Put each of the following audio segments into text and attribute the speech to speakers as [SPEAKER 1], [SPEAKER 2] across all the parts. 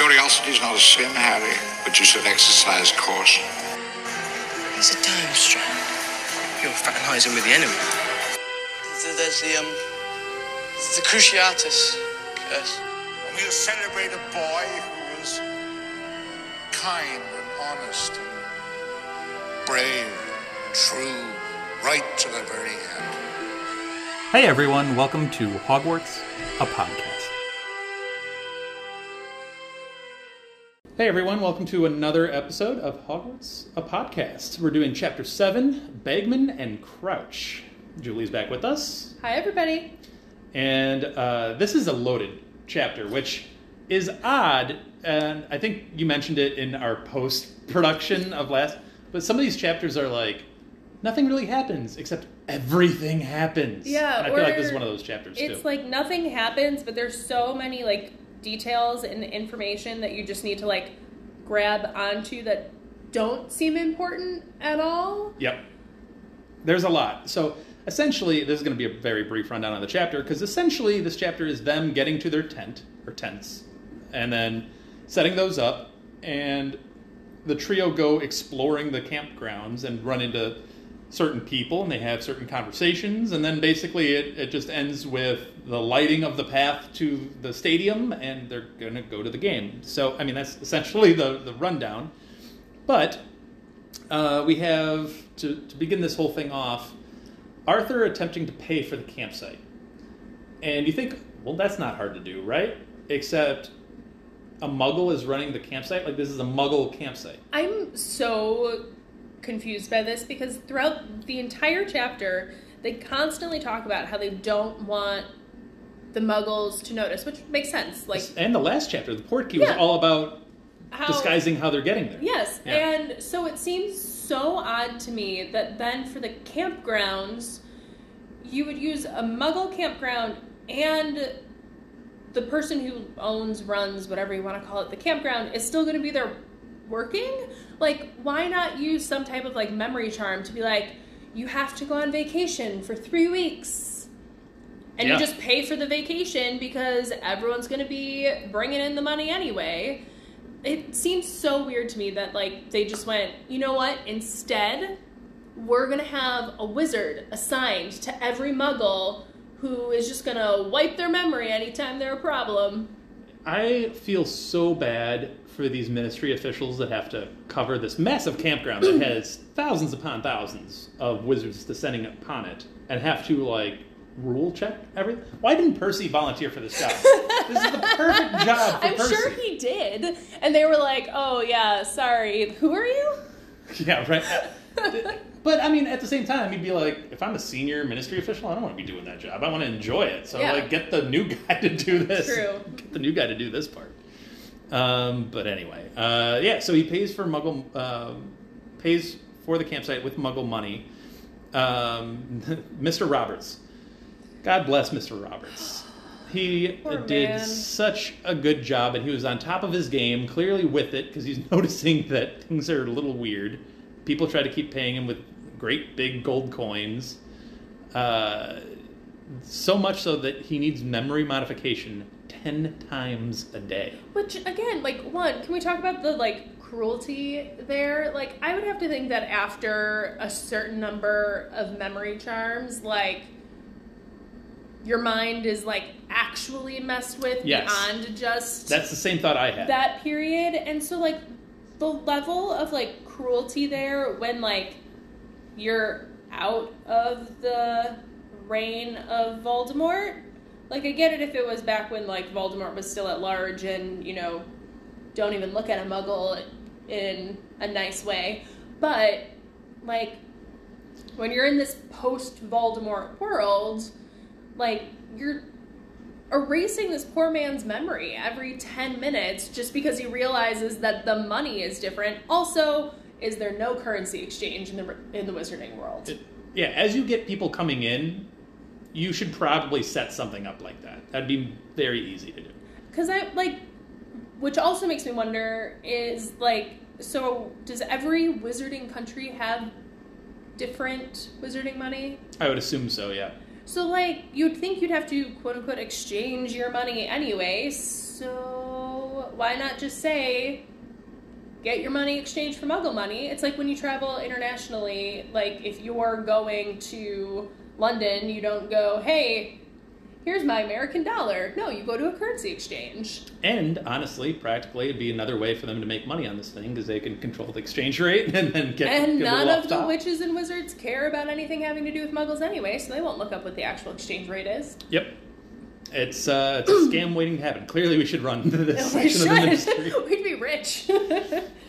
[SPEAKER 1] Curiosity's not a sin, Harry, but you should exercise caution.
[SPEAKER 2] There's a time strand. You're fraternizing with the enemy.
[SPEAKER 3] There's the, um, the Cruciatus curse.
[SPEAKER 1] And we'll celebrate a boy who was kind and honest and brave and true, right to the very end.
[SPEAKER 4] Hey everyone, welcome to Hogwarts, a podcast. Hey everyone, welcome to another episode of Hogwarts, a podcast. We're doing chapter 7, Bagman and Crouch. Julie's back with us,
[SPEAKER 5] Hi, everybody.
[SPEAKER 4] and uh, this is a loaded chapter, which is odd, and I think you mentioned it in our post production of last, but some of these chapters are like, nothing really happens, except everything happens.
[SPEAKER 5] Yeah,
[SPEAKER 4] And I feel like this is one of those chapters
[SPEAKER 5] It's
[SPEAKER 4] too.
[SPEAKER 5] like nothing happens, but there's so many like details and information that you just need to like grab onto that don't seem important at all.
[SPEAKER 4] Yep. There's a lot. So essentially, this is going to be a very brief rundown on the chapter because essentially this chapter is them getting to their tent or tents and then setting those up, and the trio go exploring the campgrounds and run into certain people and they have certain conversations and then basically it, it just ends with the lighting of the path to the stadium and they're going to go to the game. So i mean that's essentially the, the rundown. But uh, we have to, to begin this whole thing off arthur attempting to pay for the campsite. And you think well that's not hard to do right? Except a muggle is running the campsite? Like this is a muggle campsite.
[SPEAKER 5] I'm so confused by this because throughout the entire chapter, they constantly talk about how they don't want the muggles to notice, which makes sense. Like
[SPEAKER 4] and the last chapter the Portkey was all about
[SPEAKER 5] how
[SPEAKER 4] disguising how they're getting there
[SPEAKER 5] Yes,
[SPEAKER 4] Yeah.
[SPEAKER 5] and so it seems so odd to me that then for the campgrounds, you would use a muggle campground and the person who owns, runs, whatever you want to call it, the campground is still going to be there working. Like, why not use some type of like memory charm to be like, you have to go on vacation for three weeks? And
[SPEAKER 4] Yeah.
[SPEAKER 5] you just pay for the vacation because everyone's going to be bringing in the money anyway it seems so weird to me that like they just went you know what instead we're gonna have a wizard assigned to every muggle who is just gonna wipe their memory anytime they're a problem
[SPEAKER 4] I feel so bad for these ministry officials that have to cover this massive campground that has thousands upon thousands of wizards descending upon it and have to like rule check everything. Why didn't Percy volunteer for this job? this is the perfect job for
[SPEAKER 5] i'm
[SPEAKER 4] Percy.
[SPEAKER 5] sure he did and they were like oh yeah sorry who are you
[SPEAKER 4] Yeah, right. but I mean, at the same time, you'd be like, if I'm a senior ministry official, I don't want to be doing that job. I want to enjoy it. So,
[SPEAKER 5] Yeah.
[SPEAKER 4] like, get the new guy to do this.
[SPEAKER 5] True.
[SPEAKER 4] Get the new guy to do this part. Um, but anyway, uh, yeah. So he pays for Muggle, um pays for the campsite with Muggle money. Um, Mr. Roberts, God bless Mr. Roberts. He
[SPEAKER 5] Poor
[SPEAKER 4] did
[SPEAKER 5] man.
[SPEAKER 4] such a good job, and he was on top of his game, clearly with it, because he's noticing that things are a little weird. People try to keep paying him with great big gold coins. Uh, so much so that he needs memory modification 10 times a day.
[SPEAKER 5] Which again, like one, can we talk about the like cruelty there? Like I would have to think that after a certain number of memory charms, like your mind is like actually messed with
[SPEAKER 4] Yes.
[SPEAKER 5] beyond just
[SPEAKER 4] That's the same thought I had.
[SPEAKER 5] that period. And so like the level of like cruelty there when like you're out of the reign of Voldemort. Like I get it if it was back when like Voldemort was still at large and, you know, don't even look at a muggle in a nice way. But like when you're in this post Voldemort world, like you're erasing this poor man's memory every 10 minutes just because he realizes that the money is different. Also, is there no currency exchange in the in the wizarding world?
[SPEAKER 4] It- yeah, as you get people coming in, you should probably set something up like that. That'd be very easy to do.
[SPEAKER 5] Because I like, which also makes me wonder is like, so does every wizarding country have different wizarding money?
[SPEAKER 4] I would assume so, yeah.
[SPEAKER 5] So like, you'd think you'd have to quote unquote exchange your money anyway. So So why not just say, get your money exchanged for Muggle money? It's like when you travel internationally. Like if you're going to London, you don't go, hey. Here's my American dollar. No, you go to a currency exchange.
[SPEAKER 4] And honestly, practically, it'd be another way for them to make money on this thing because they can control the exchange rate and then get
[SPEAKER 5] And
[SPEAKER 4] get
[SPEAKER 5] none of the
[SPEAKER 4] top.
[SPEAKER 5] witches and wizards care about anything having to do with muggles anyway, so they won't look up what the actual exchange rate is.
[SPEAKER 4] Yep. It's uh, it's a scam waiting to happen. Clearly, we should run this
[SPEAKER 5] we
[SPEAKER 4] section of the ministry.
[SPEAKER 5] should. We'd be rich.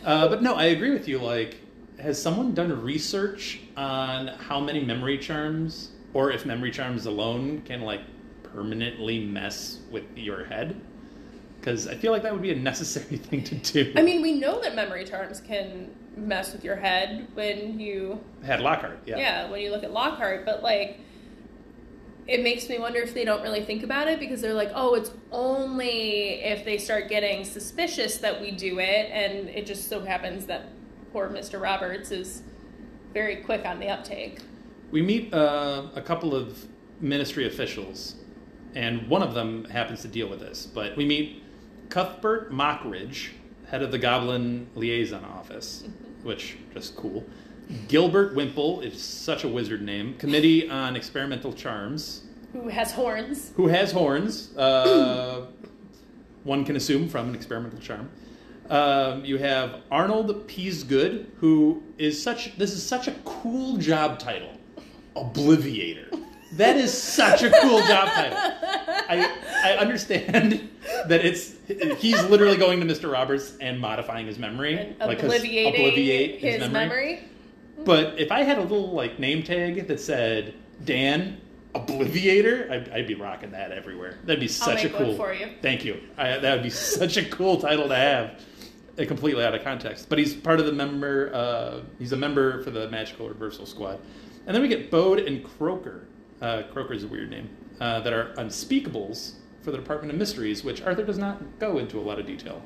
[SPEAKER 4] Uh, but no, I agree with you. Like, has someone done research on how many memory charms, or if memory charms alone can like permanently mess with your head? Because I feel like that would be a necessary thing to do.
[SPEAKER 5] I mean, we know that memory charms can mess with your head when you,
[SPEAKER 4] had Lockhart, yeah.
[SPEAKER 5] yeah, when you look at Lockhart, but like, it makes me wonder if they don't really think about it because they're like, oh, it's only if they start getting suspicious that we do it, and it just so happens that poor Mr. Roberts is very quick on the uptake.
[SPEAKER 4] We meet uh, a couple of ministry officials, and one of them happens to deal with this. But we meet Cuthbert Mockridge, head of the Goblin Liaison Office, which just cool. Gilbert Wimple is such a wizard name. Committee on Experimental Charms,
[SPEAKER 5] Who has horns?
[SPEAKER 4] who has horns. Uh, one can assume from an experimental charm. Um, you have Arnold Peasgood, who is such. This is such a cool job title, Obliviator. That is such a cool job title. I I understand that it's he's literally going to Mr. Roberts and modifying his memory,
[SPEAKER 5] And
[SPEAKER 4] like, 'cause
[SPEAKER 5] obliviating
[SPEAKER 4] obliviate
[SPEAKER 5] his, memory.
[SPEAKER 4] But if I had a little like name tag that said Dan Obliviator, I'd, I'd be rocking that everywhere. That'd be such
[SPEAKER 5] make
[SPEAKER 4] a
[SPEAKER 5] one
[SPEAKER 4] cool.
[SPEAKER 5] for you.
[SPEAKER 4] Thank you. I, that would be such a cool title to have. Completely out of context, but he's part of the member. Uh, he's a member for the Magical Reversal Squad, and then we get Bode and Croker. Uh, Croker is a weird name. Uh, that are unspeakables for the Department of Mysteries, which Arthur does not go into a lot of detail.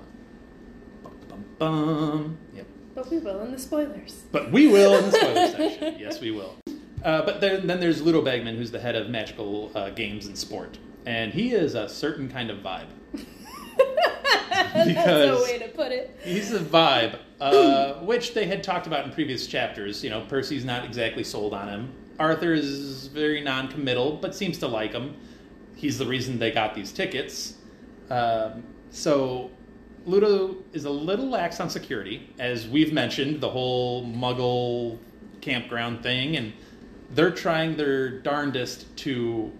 [SPEAKER 4] Bum, bum, bum. Yep.
[SPEAKER 5] But we will in the spoilers.
[SPEAKER 4] But we will in the spoilers section. Yes, we will. Uh, but then, then there's Ludo Bagman, who's the head of magical uh, games and sport, and he is a certain kind of vibe.
[SPEAKER 5] That's
[SPEAKER 4] Because-
[SPEAKER 5] way to put it.
[SPEAKER 4] He's a vibe, uh, which they had talked about in previous chapters. You know, Percy's not exactly sold on him. Arthur is very non-committal, but seems to like him. He's the reason they got these tickets. Um, so Ludo is a little lax on security, as we've mentioned, the whole Muggle campground thing, and they're trying their darndest to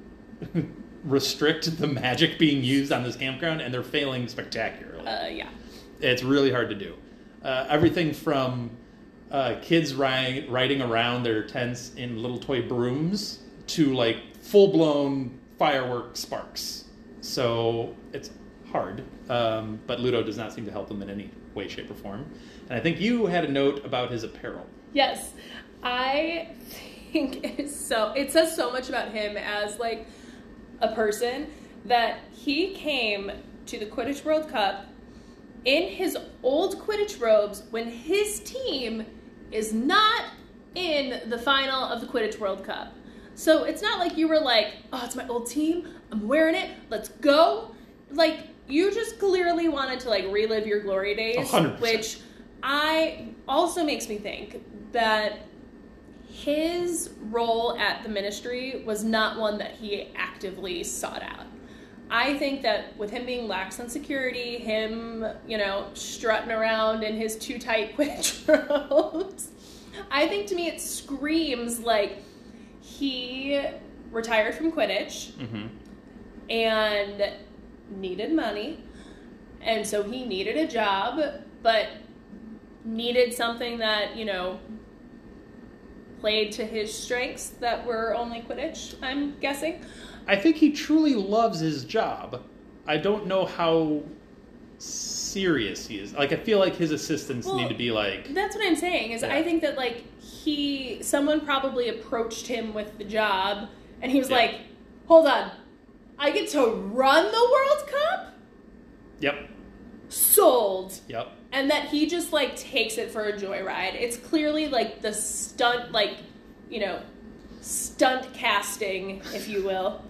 [SPEAKER 4] restrict the magic being used on this campground, and they're failing spectacularly.
[SPEAKER 5] Uh, yeah.
[SPEAKER 4] It's really hard to do. Uh, everything from uh, kids riding, riding around their tents in little toy brooms to like full blown firework sparks. So it's hard. Um, but Ludo does not seem to help them in any way, shape, or form. And I think you had a note about his apparel.
[SPEAKER 5] Yes. I think it is so it says so much about him as like a person that he came to the Quidditch World Cup in his old Quidditch robes when his team is not in the final of the Quidditch World Cup. So it's not like you were like, oh, it's my old team. I'm wearing it. Let's go. Like, you just clearly wanted to like relive your glory days,
[SPEAKER 4] 100%.
[SPEAKER 5] which I also makes me think that his role at the ministry was not one that he actively sought out. I think that with him being lax on security, him, you know, strutting around in his too tight Quidditch robes, I think to me it screams like he retired from Quidditch
[SPEAKER 4] Mm-hmm.
[SPEAKER 5] and needed money, and so he needed a job, but needed something that, you know, played to his strengths that were only Quidditch, I'm guessing.
[SPEAKER 4] I think he truly loves his job. I don't know how serious he is. Like, I feel like his assistants
[SPEAKER 5] Well,
[SPEAKER 4] need to be like,
[SPEAKER 5] That's what I'm saying is
[SPEAKER 4] Yeah.
[SPEAKER 5] I think that like he someone probably approached him with the job and he was
[SPEAKER 4] Yeah.
[SPEAKER 5] like, "Hold on. I get to run the World Cup?"
[SPEAKER 4] yep,
[SPEAKER 5] Sold.
[SPEAKER 4] yep.
[SPEAKER 5] And that he just like takes it for a joyride. It's clearly like the stunt like, you know, stunt casting, if you will.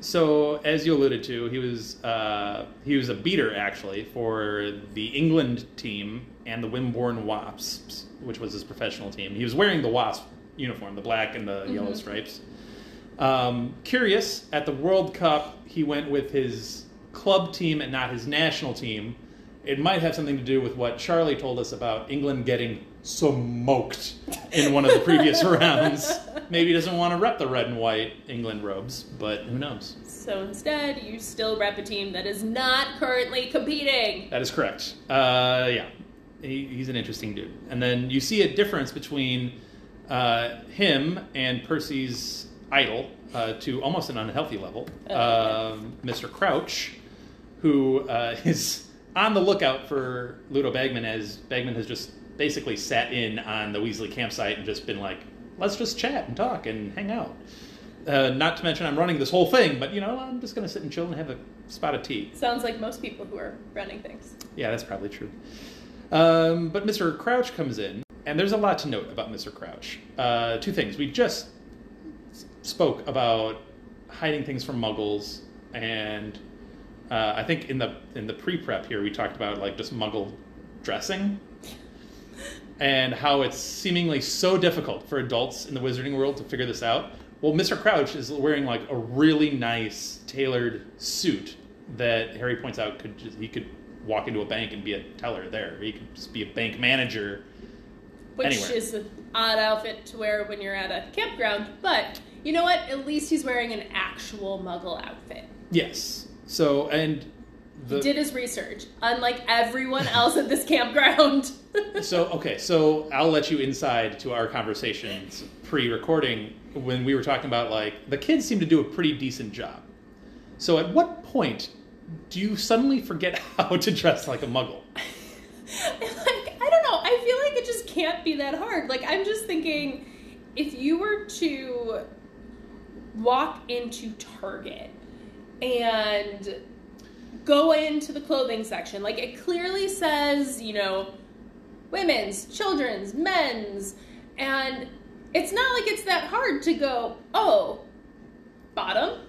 [SPEAKER 4] So, as you alluded to, he was uh, he was a beater actually for the England team and the Wimborne Wasps, which was his professional team. He was wearing the Wasp uniform, the black and the yellow stripes. Um, curious, at the World Cup, he went with his club team and not his national team. It might have something to do with what Charlie told us about England getting smoked in one of the previous rounds. Maybe he doesn't want to rep the red and white England robes, but who knows?
[SPEAKER 5] So instead, you still rep a team that is not currently competing.
[SPEAKER 4] That is correct. Uh, yeah, he, he's an interesting dude. And then you see a difference between uh, him and Percy's idol uh, to almost an unhealthy level,
[SPEAKER 5] Oh,
[SPEAKER 4] um, Mr. Crouch, who uh, is on the lookout for Ludo Bagman as Bagman has just basically sat in on the Weasley campsite and just been like, let's just chat and talk and hang out. Uh, not to mention, I'm running this whole thing, but you know, I'm just going to sit and chill and have a spot of tea.
[SPEAKER 5] Sounds like most people who are running things.
[SPEAKER 4] Yeah, that's probably true. Um, but Mr. Crouch comes in, and there's a lot to note about Mr. Crouch. Uh, two things. We just spoke about hiding things from Muggles, and uh, I think in the in the pre-prep here we talked about like just Muggle dressing, and how it's seemingly so difficult for adults in the wizarding world to figure this out. Well, Mr. Crouch is wearing like a really nice tailored suit that Harry points out could just, he could walk into a bank and be a teller there. He could just be a bank manager.
[SPEAKER 5] Which
[SPEAKER 4] Anywhere.
[SPEAKER 5] is an odd outfit to wear when you're at a campground, but you know what? At least he's wearing an actual muggle outfit.
[SPEAKER 4] Yes. So and the
[SPEAKER 5] He did his research, unlike everyone else at this campground.
[SPEAKER 4] so okay, so I'll let you inside to our conversations pre-recording when we were talking about like the kids seem to do a pretty decent job. So at what point do you suddenly forget how to dress like a muggle?
[SPEAKER 5] like, I don't know. I feel like it just can't be that hard. Like, I'm just thinking if you were to walk into Target and go into the clothing section, like, it clearly says, you know, women's, children's, men's, and it's not like it's that hard to go, oh, bottom,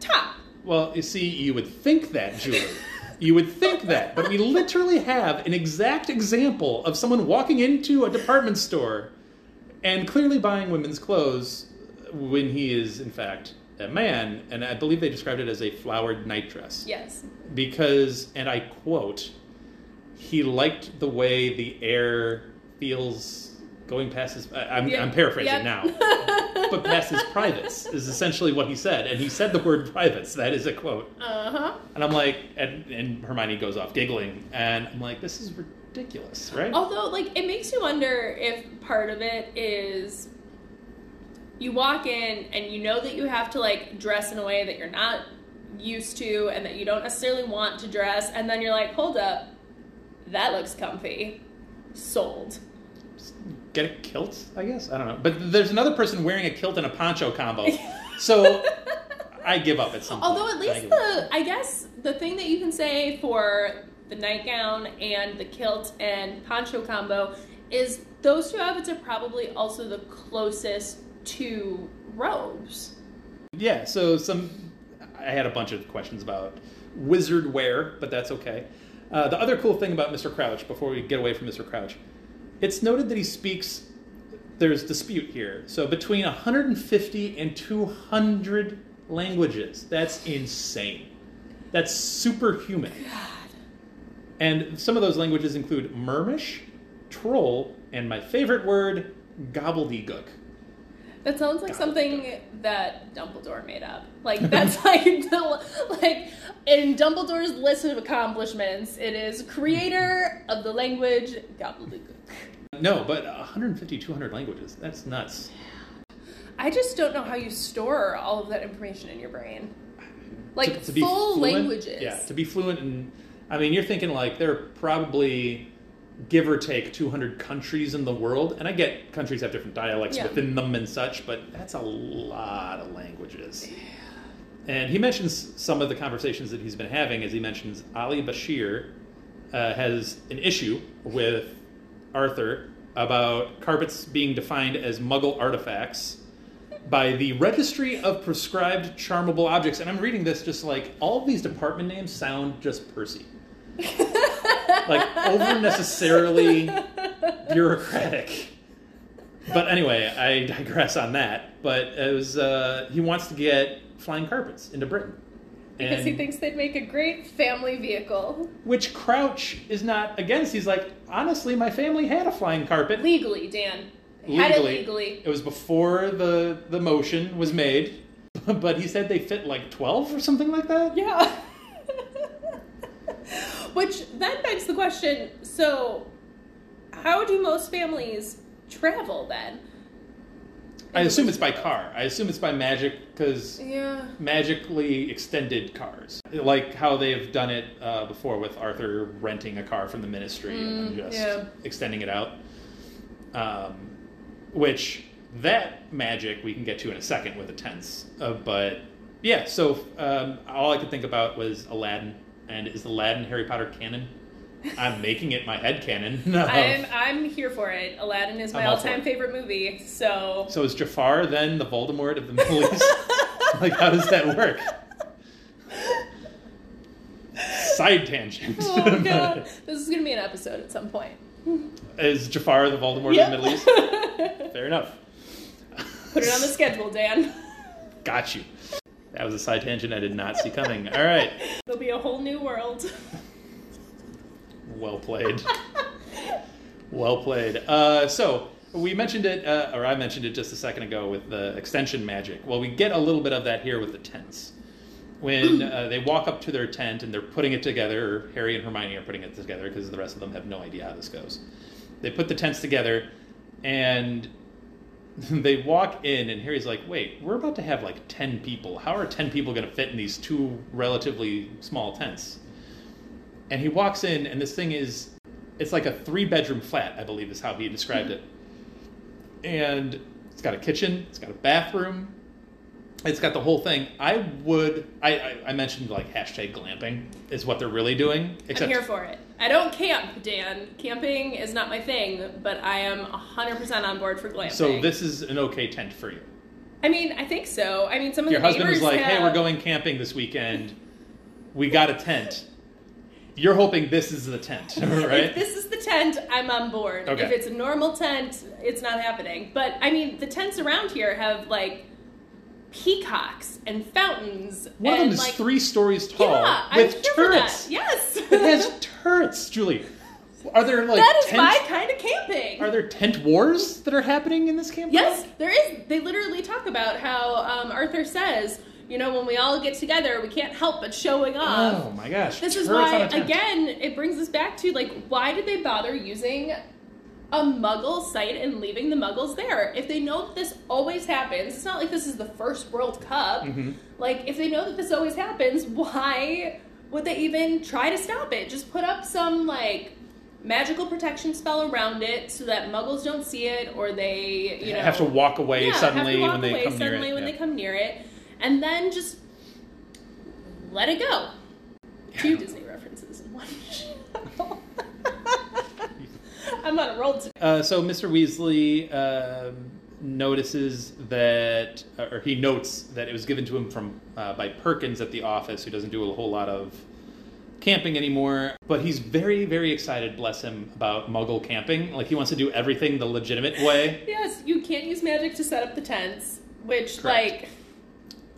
[SPEAKER 5] top.
[SPEAKER 4] Well, you see, you would think that, Julie. You would think that, but we literally have an exact example of someone walking into a department store and clearly buying women's clothes when he is, in fact, a man. And I believe they described it as a flowered nightdress.
[SPEAKER 5] Yes.
[SPEAKER 4] Because, and I quote, he liked the way the air feels going past his. I'm,
[SPEAKER 5] Yeah.
[SPEAKER 4] I'm paraphrasing
[SPEAKER 5] Yep.
[SPEAKER 4] now but past his privates is essentially what he said, and he said the word privates. That is a quote.
[SPEAKER 5] Uh huh.
[SPEAKER 4] And I'm like, and, and Hermione goes off giggling, and I'm like, this is ridiculous, right?
[SPEAKER 5] Although, like, it makes you wonder if part of it is you walk in and you know that you have to, like, dress in a way that you're not used to and that you don't necessarily want to dress, and then you're like, hold up, that looks comfy. Sold.
[SPEAKER 4] Get a kilt, I guess. I don't know. But there's another person wearing a kilt and a poncho combo, so I give up at some point.
[SPEAKER 5] Although, at
[SPEAKER 4] I
[SPEAKER 5] least
[SPEAKER 4] up.
[SPEAKER 5] the, I guess, the thing that you can say for the nightgown and the kilt and poncho combo is those two outfits are probably also the closest to robes.
[SPEAKER 4] Yeah, so some. I had a bunch of questions about wizard wear, but that's okay. Uh, the other cool thing about Mr. Crouch, before we get away from Mr. Crouch, it's noted that he speaks. There's dispute here. So between 150 and 200 languages. That's insane. That's superhuman. God. And some of those languages include Mermish, Troll, and my favorite word, gobbledygook.
[SPEAKER 5] That sounds like something that Dumbledore made up. Like that's like the, like in Dumbledore's list of accomplishments, it is creator of the language gobbledygook.
[SPEAKER 4] No, but 150, 200 languages. That's nuts.
[SPEAKER 5] I just don't know how you store all of that information in your brain. Like
[SPEAKER 4] To- to
[SPEAKER 5] full
[SPEAKER 4] fluent-
[SPEAKER 5] languages.
[SPEAKER 4] Yeah, to be fluent in. I mean, you're thinking like there are probably, give or take, 200 countries in the world. And I get countries have different dialects
[SPEAKER 5] Yeah.
[SPEAKER 4] within them and such, but that's a lot of languages. And he mentions some of the conversations that he's been having as he mentions Ali Bashir uh, has an issue with Arthur about carpets being defined as muggle artifacts by the Registry of Proscribed Charmable Objects. And I'm reading this just like all these department names sound just Percy. like over necessarily bureaucratic. But anyway, I digress on that. But it was uh, he wants to get flying carpets into Britain.
[SPEAKER 5] Because he thinks they'd make a great family vehicle.
[SPEAKER 4] which Crouch is not against. He's like, honestly, my family had a flying carpet.
[SPEAKER 5] Legally, Dan. They Had it legally.
[SPEAKER 4] It was before the the motion was made, but he said they fit like twelve or something like that.
[SPEAKER 5] Yeah. Which then begs the question so, how do most families travel then?
[SPEAKER 4] I assume it's by car. I assume it's by magic because
[SPEAKER 5] Yeah.
[SPEAKER 4] magically extended cars, like how they've done it uh, before with Arthur renting a car from the Ministry and just
[SPEAKER 5] yeah.
[SPEAKER 4] extending it out. Um, which that magic we can get to in a second with the tents. Uh, but yeah, so um, all I could think about was Aladdin, and is Aladdin Harry Potter canon? I'm making it my head canon. No.
[SPEAKER 5] I'm I'm here for it. Aladdin is my
[SPEAKER 4] I'm all
[SPEAKER 5] all-time
[SPEAKER 4] it.
[SPEAKER 5] favorite movie. So
[SPEAKER 4] So is Jafar then the Voldemort of the Middle East? like, how does that work? Side tangent.
[SPEAKER 5] Oh god, this is gonna be an episode at some point.
[SPEAKER 4] is Jafar the Voldemort
[SPEAKER 5] Yep.
[SPEAKER 4] of the Middle East? Fair enough.
[SPEAKER 5] Put it on the schedule, Dan.
[SPEAKER 4] Got you. That was a side tangent I did not see coming. All right.
[SPEAKER 5] There'll be a whole new world.
[SPEAKER 4] Well played. well played. Uh, so we mentioned it, uh, or I mentioned it just a second ago with the extension magic. Well, we get a little bit of that here with the tents. When uh, they walk up to their tent and they're putting it together, or Harry and Hermione are putting it together because the rest of them have no idea how this goes. They put the tents together and they walk in, and Harry's like, Wait, we're about to have like 10 people. How are 10 people going to fit in these two relatively small tents? and he walks in and this thing is it's like a three bedroom flat i believe is how he described it and it's got a kitchen it's got a bathroom it's got the whole thing i would i i, I mentioned like hashtag glamping is what they're really doing Except
[SPEAKER 5] I'm here for it. I don't camp, Dan. Camping is not my thing, but I am 100% on board for glamping.
[SPEAKER 4] so this is an okay tent for you
[SPEAKER 5] I mean, I think so. I mean, some of
[SPEAKER 4] your
[SPEAKER 5] the
[SPEAKER 4] husband was like hey we're going camping this weekend we got a tent you're hoping this is the tent right?
[SPEAKER 5] If this is the tent, I'm on board.
[SPEAKER 4] Okay.
[SPEAKER 5] If it's a normal tent, it's not happening. But I mean, the tents around here have like peacocks and fountains.
[SPEAKER 4] one of them is
[SPEAKER 5] like,
[SPEAKER 4] three stories tall
[SPEAKER 5] Yeah, I'm
[SPEAKER 4] with
[SPEAKER 5] that.
[SPEAKER 4] turrets
[SPEAKER 5] Yes,
[SPEAKER 4] It has turrets, Julie. Are there like
[SPEAKER 5] that is
[SPEAKER 4] tent,
[SPEAKER 5] my kind of camping.
[SPEAKER 4] Are there tent wars that are happening in this campground?
[SPEAKER 5] Yes, there is. They literally talk about how um, Arthur says, you know, when we all get together, we can't help but showing off.
[SPEAKER 4] Oh my gosh.
[SPEAKER 5] This is why,
[SPEAKER 4] on a tent.
[SPEAKER 5] again, it brings us back to like, why did they bother using a Muggle site and leaving the Muggles there? If they know that this always happens, it's not like this is the first World Cup.
[SPEAKER 4] Mhm.
[SPEAKER 5] Like, if they know that this always happens, why would they even try to stop it? Just put up some like magical protection spell around it so that Muggles don't see it, or they, you know,
[SPEAKER 4] have to walk away
[SPEAKER 5] yeah,
[SPEAKER 4] suddenly
[SPEAKER 5] walk
[SPEAKER 4] when they
[SPEAKER 5] away
[SPEAKER 4] come near
[SPEAKER 5] suddenly
[SPEAKER 4] it.
[SPEAKER 5] when
[SPEAKER 4] yeah.
[SPEAKER 5] they come near it, and then just let it go. Two Disney references in one. I'm on a roll today.
[SPEAKER 4] Uh, so Mr. Weasley um notices that, or he notes that it was given to him from uh, by Perkins at the office, who doesn't do a whole lot of camping anymore. But he's very, very excited, bless him, about Muggle camping. Like he wants to do everything the legitimate way,
[SPEAKER 5] Yes, you can't use magic to set up the tents, which
[SPEAKER 4] Correct.
[SPEAKER 5] like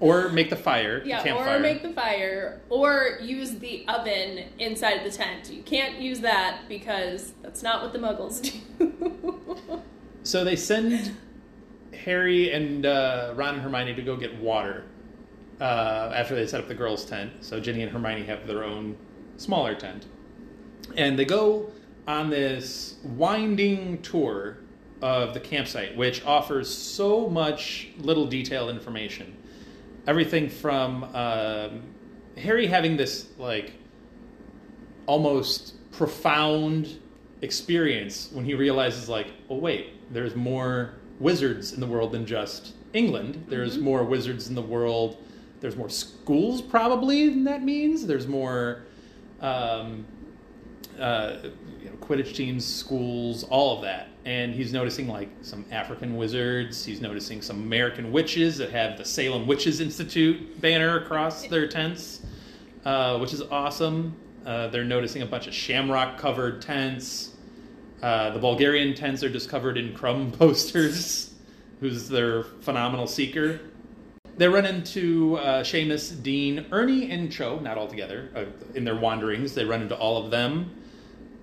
[SPEAKER 4] or make the fire, the
[SPEAKER 5] yeah,
[SPEAKER 4] campfire.
[SPEAKER 5] or make the fire, or use the oven inside the tent. You can't use that because that's not what the Muggles do.
[SPEAKER 4] So they send Harry and uh, Ron and Hermione to go get water uh, after they set up the girls' tent. So Ginny and Hermione have their own smaller tent. And they go on this winding tour of the campsite, which offers so much little detailed information. Everything from um, Harry having this, like, almost profound experience when he realizes like oh wait there's more wizards in the world than just england. There's more wizards in the world. There's more schools probably than that means. There's more um, uh, you know, Quidditch teams, schools, all of that. And he's noticing like some African wizards. He's noticing some American witches that have the Salem Witches Institute banner across their tents, uh, which is awesome. Uh, they're noticing a bunch of shamrock covered tents. Uh, the Bulgarian tents are just covered in Krum posters, who's their phenomenal seeker. They run into uh, Seamus, Dean, Ernie, and Cho, not all together. Uh, in their wanderings, they run into all of them.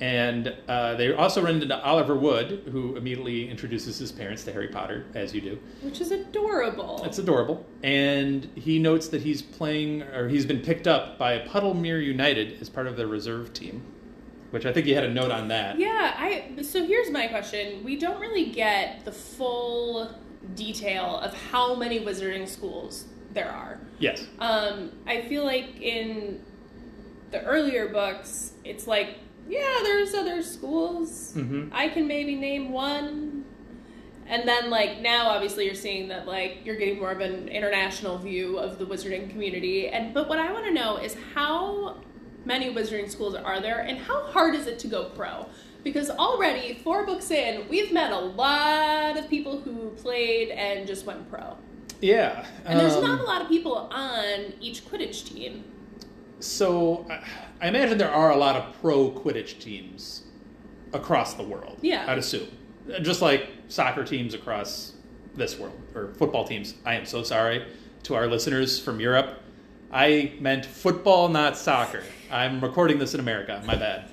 [SPEAKER 4] And uh, they also run into Oliver Wood, who immediately introduces his parents to Harry Potter, as you do.
[SPEAKER 5] Which is adorable.
[SPEAKER 4] It's adorable. And he notes that he's playing, or he's been picked up by Puddlemere United as part of their reserve team, which I think you had a note on that.
[SPEAKER 5] Yeah, I so here's my question. We don't really get the full detail of how many wizarding schools there are.
[SPEAKER 4] Yes.
[SPEAKER 5] Um, I feel like in the earlier books, it's like, yeah, there's other schools.
[SPEAKER 4] hmm
[SPEAKER 5] I can maybe name one. And then, like, now obviously you're seeing that, like, you're getting more of an international view of the wizarding community. And, but what I want to know is how many wizarding schools are there and how hard is it to go pro? Because already, four books in, we've met a lot of people who played and just went pro.
[SPEAKER 4] Yeah.
[SPEAKER 5] And there's
[SPEAKER 4] um,
[SPEAKER 5] not a lot of people on each Quidditch team.
[SPEAKER 4] So I- I imagine there are a lot of pro Quidditch teams across the world.
[SPEAKER 5] Yeah.
[SPEAKER 4] I'd assume. Just like soccer teams across this world, or football teams. I am so sorry to our listeners from Europe. I meant football, not soccer. I'm recording this in America. My bad.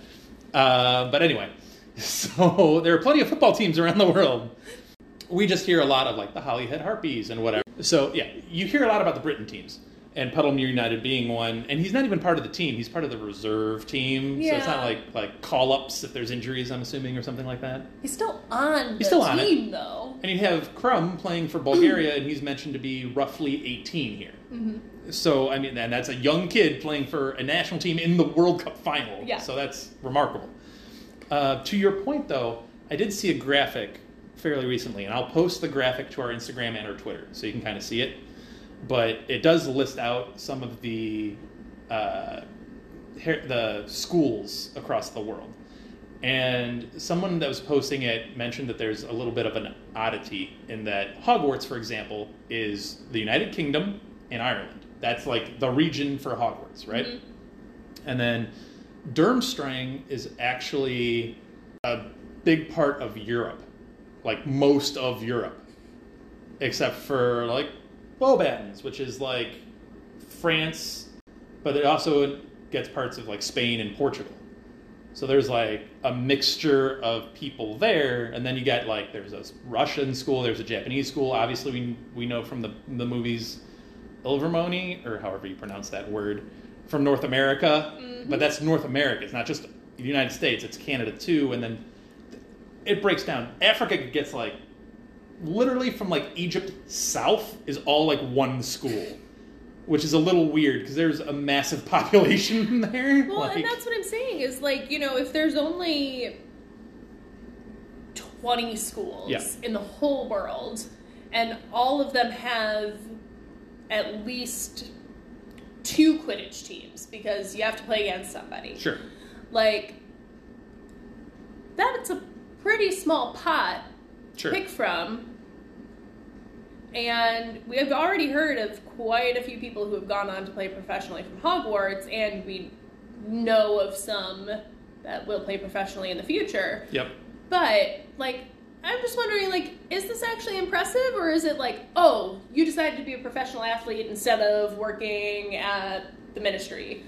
[SPEAKER 4] Uh, but anyway, so there are plenty of football teams around the world. We just hear a lot of like the Holyhead Harpies and whatever. So yeah, you hear a lot about the Britain teams and Puddlemere United being one. And he's not even part of the team; he's part of the reserve team. So it's not like like call ups if there's injuries. I'm assuming or something like that.
[SPEAKER 5] He's still on the
[SPEAKER 4] He's still on it.
[SPEAKER 5] though.
[SPEAKER 4] And you have Krum playing for Bulgaria, and he's mentioned to be roughly 18 here.
[SPEAKER 5] Mm-hmm.
[SPEAKER 4] So, I mean, and that's a young kid playing for a national team in the World Cup final.
[SPEAKER 5] Yeah.
[SPEAKER 4] So that's remarkable. Uh, to your point, though, I did see a graphic fairly recently, and I'll post the graphic to our Instagram and our Twitter so you can kind of see it. But it does list out some of the uh, her- the schools across the world. And someone that was posting it mentioned that there's a little bit of an oddity in that Hogwarts, for example, is the United Kingdom and Ireland. That's like the region for Hogwarts, right?
[SPEAKER 5] Mhm.
[SPEAKER 4] And then Durmstrang is actually a big part of Europe, like most of Europe, except for like Beauxbatons, which is like France, but it also gets parts of like Spain and Portugal. So there's like a mixture of people there, and then you get like there's a Russian school, there's a Japanese school. Obviously, we we know from the the movies Ilvermorny or however you pronounce that word from North America, mm-hmm. but that's North America. It's not just the United States; it's Canada too. And then it breaks down. Africa gets like literally from like Egypt south is all like one school, which is a little weird because there's a massive population there.
[SPEAKER 5] Well,
[SPEAKER 4] like,
[SPEAKER 5] and that's what I'm saying is like, you know, if there's only 20 schools
[SPEAKER 4] Yeah.
[SPEAKER 5] in the whole world and all of them have at least two Quidditch teams because you have to play against somebody.
[SPEAKER 4] sure.
[SPEAKER 5] Like, that's a pretty small pot
[SPEAKER 4] Sure.
[SPEAKER 5] pick from. And we have already heard of quite a few people who have gone on to play professionally from Hogwarts, and we know of some that will play professionally in the future.
[SPEAKER 4] Yep.
[SPEAKER 5] But, like, I'm just wondering, like, is this actually impressive, or is it like, oh, you decided to be a professional athlete instead of working at the ministry?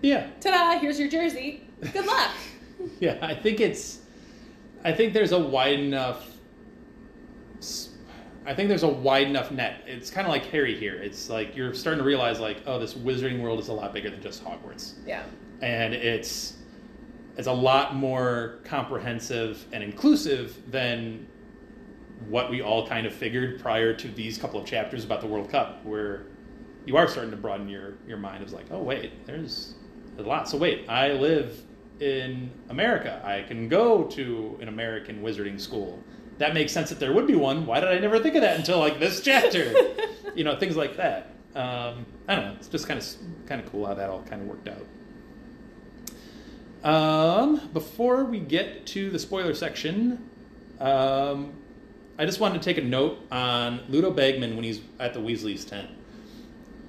[SPEAKER 4] Yeah.
[SPEAKER 5] Ta-da! Here's your jersey. Good luck.
[SPEAKER 4] Yeah, I think it's. I think there's a wide enough. I think there's a wide enough net. It's kind of like Harry here. It's like you're starting to realize, like, oh, this wizarding world is a lot bigger than just Hogwarts,
[SPEAKER 5] yeah.
[SPEAKER 4] and it's it's a lot more comprehensive and inclusive than what we all kind of figured prior to these couple of chapters about the World Cup, where you are starting to broaden your your mind. It's like, oh wait, there's a lot. So wait, I live in America. I can go to an American wizarding school. That makes sense that there would be one. Why did I never think of that until like this chapter? you know, things like that. Um, I don't know. It's just kind of kind of cool how that all kind of worked out. Um, before we get to the spoiler section, um, I just wanted to take a note on Ludo Bagman when he's at the Weasley's tent.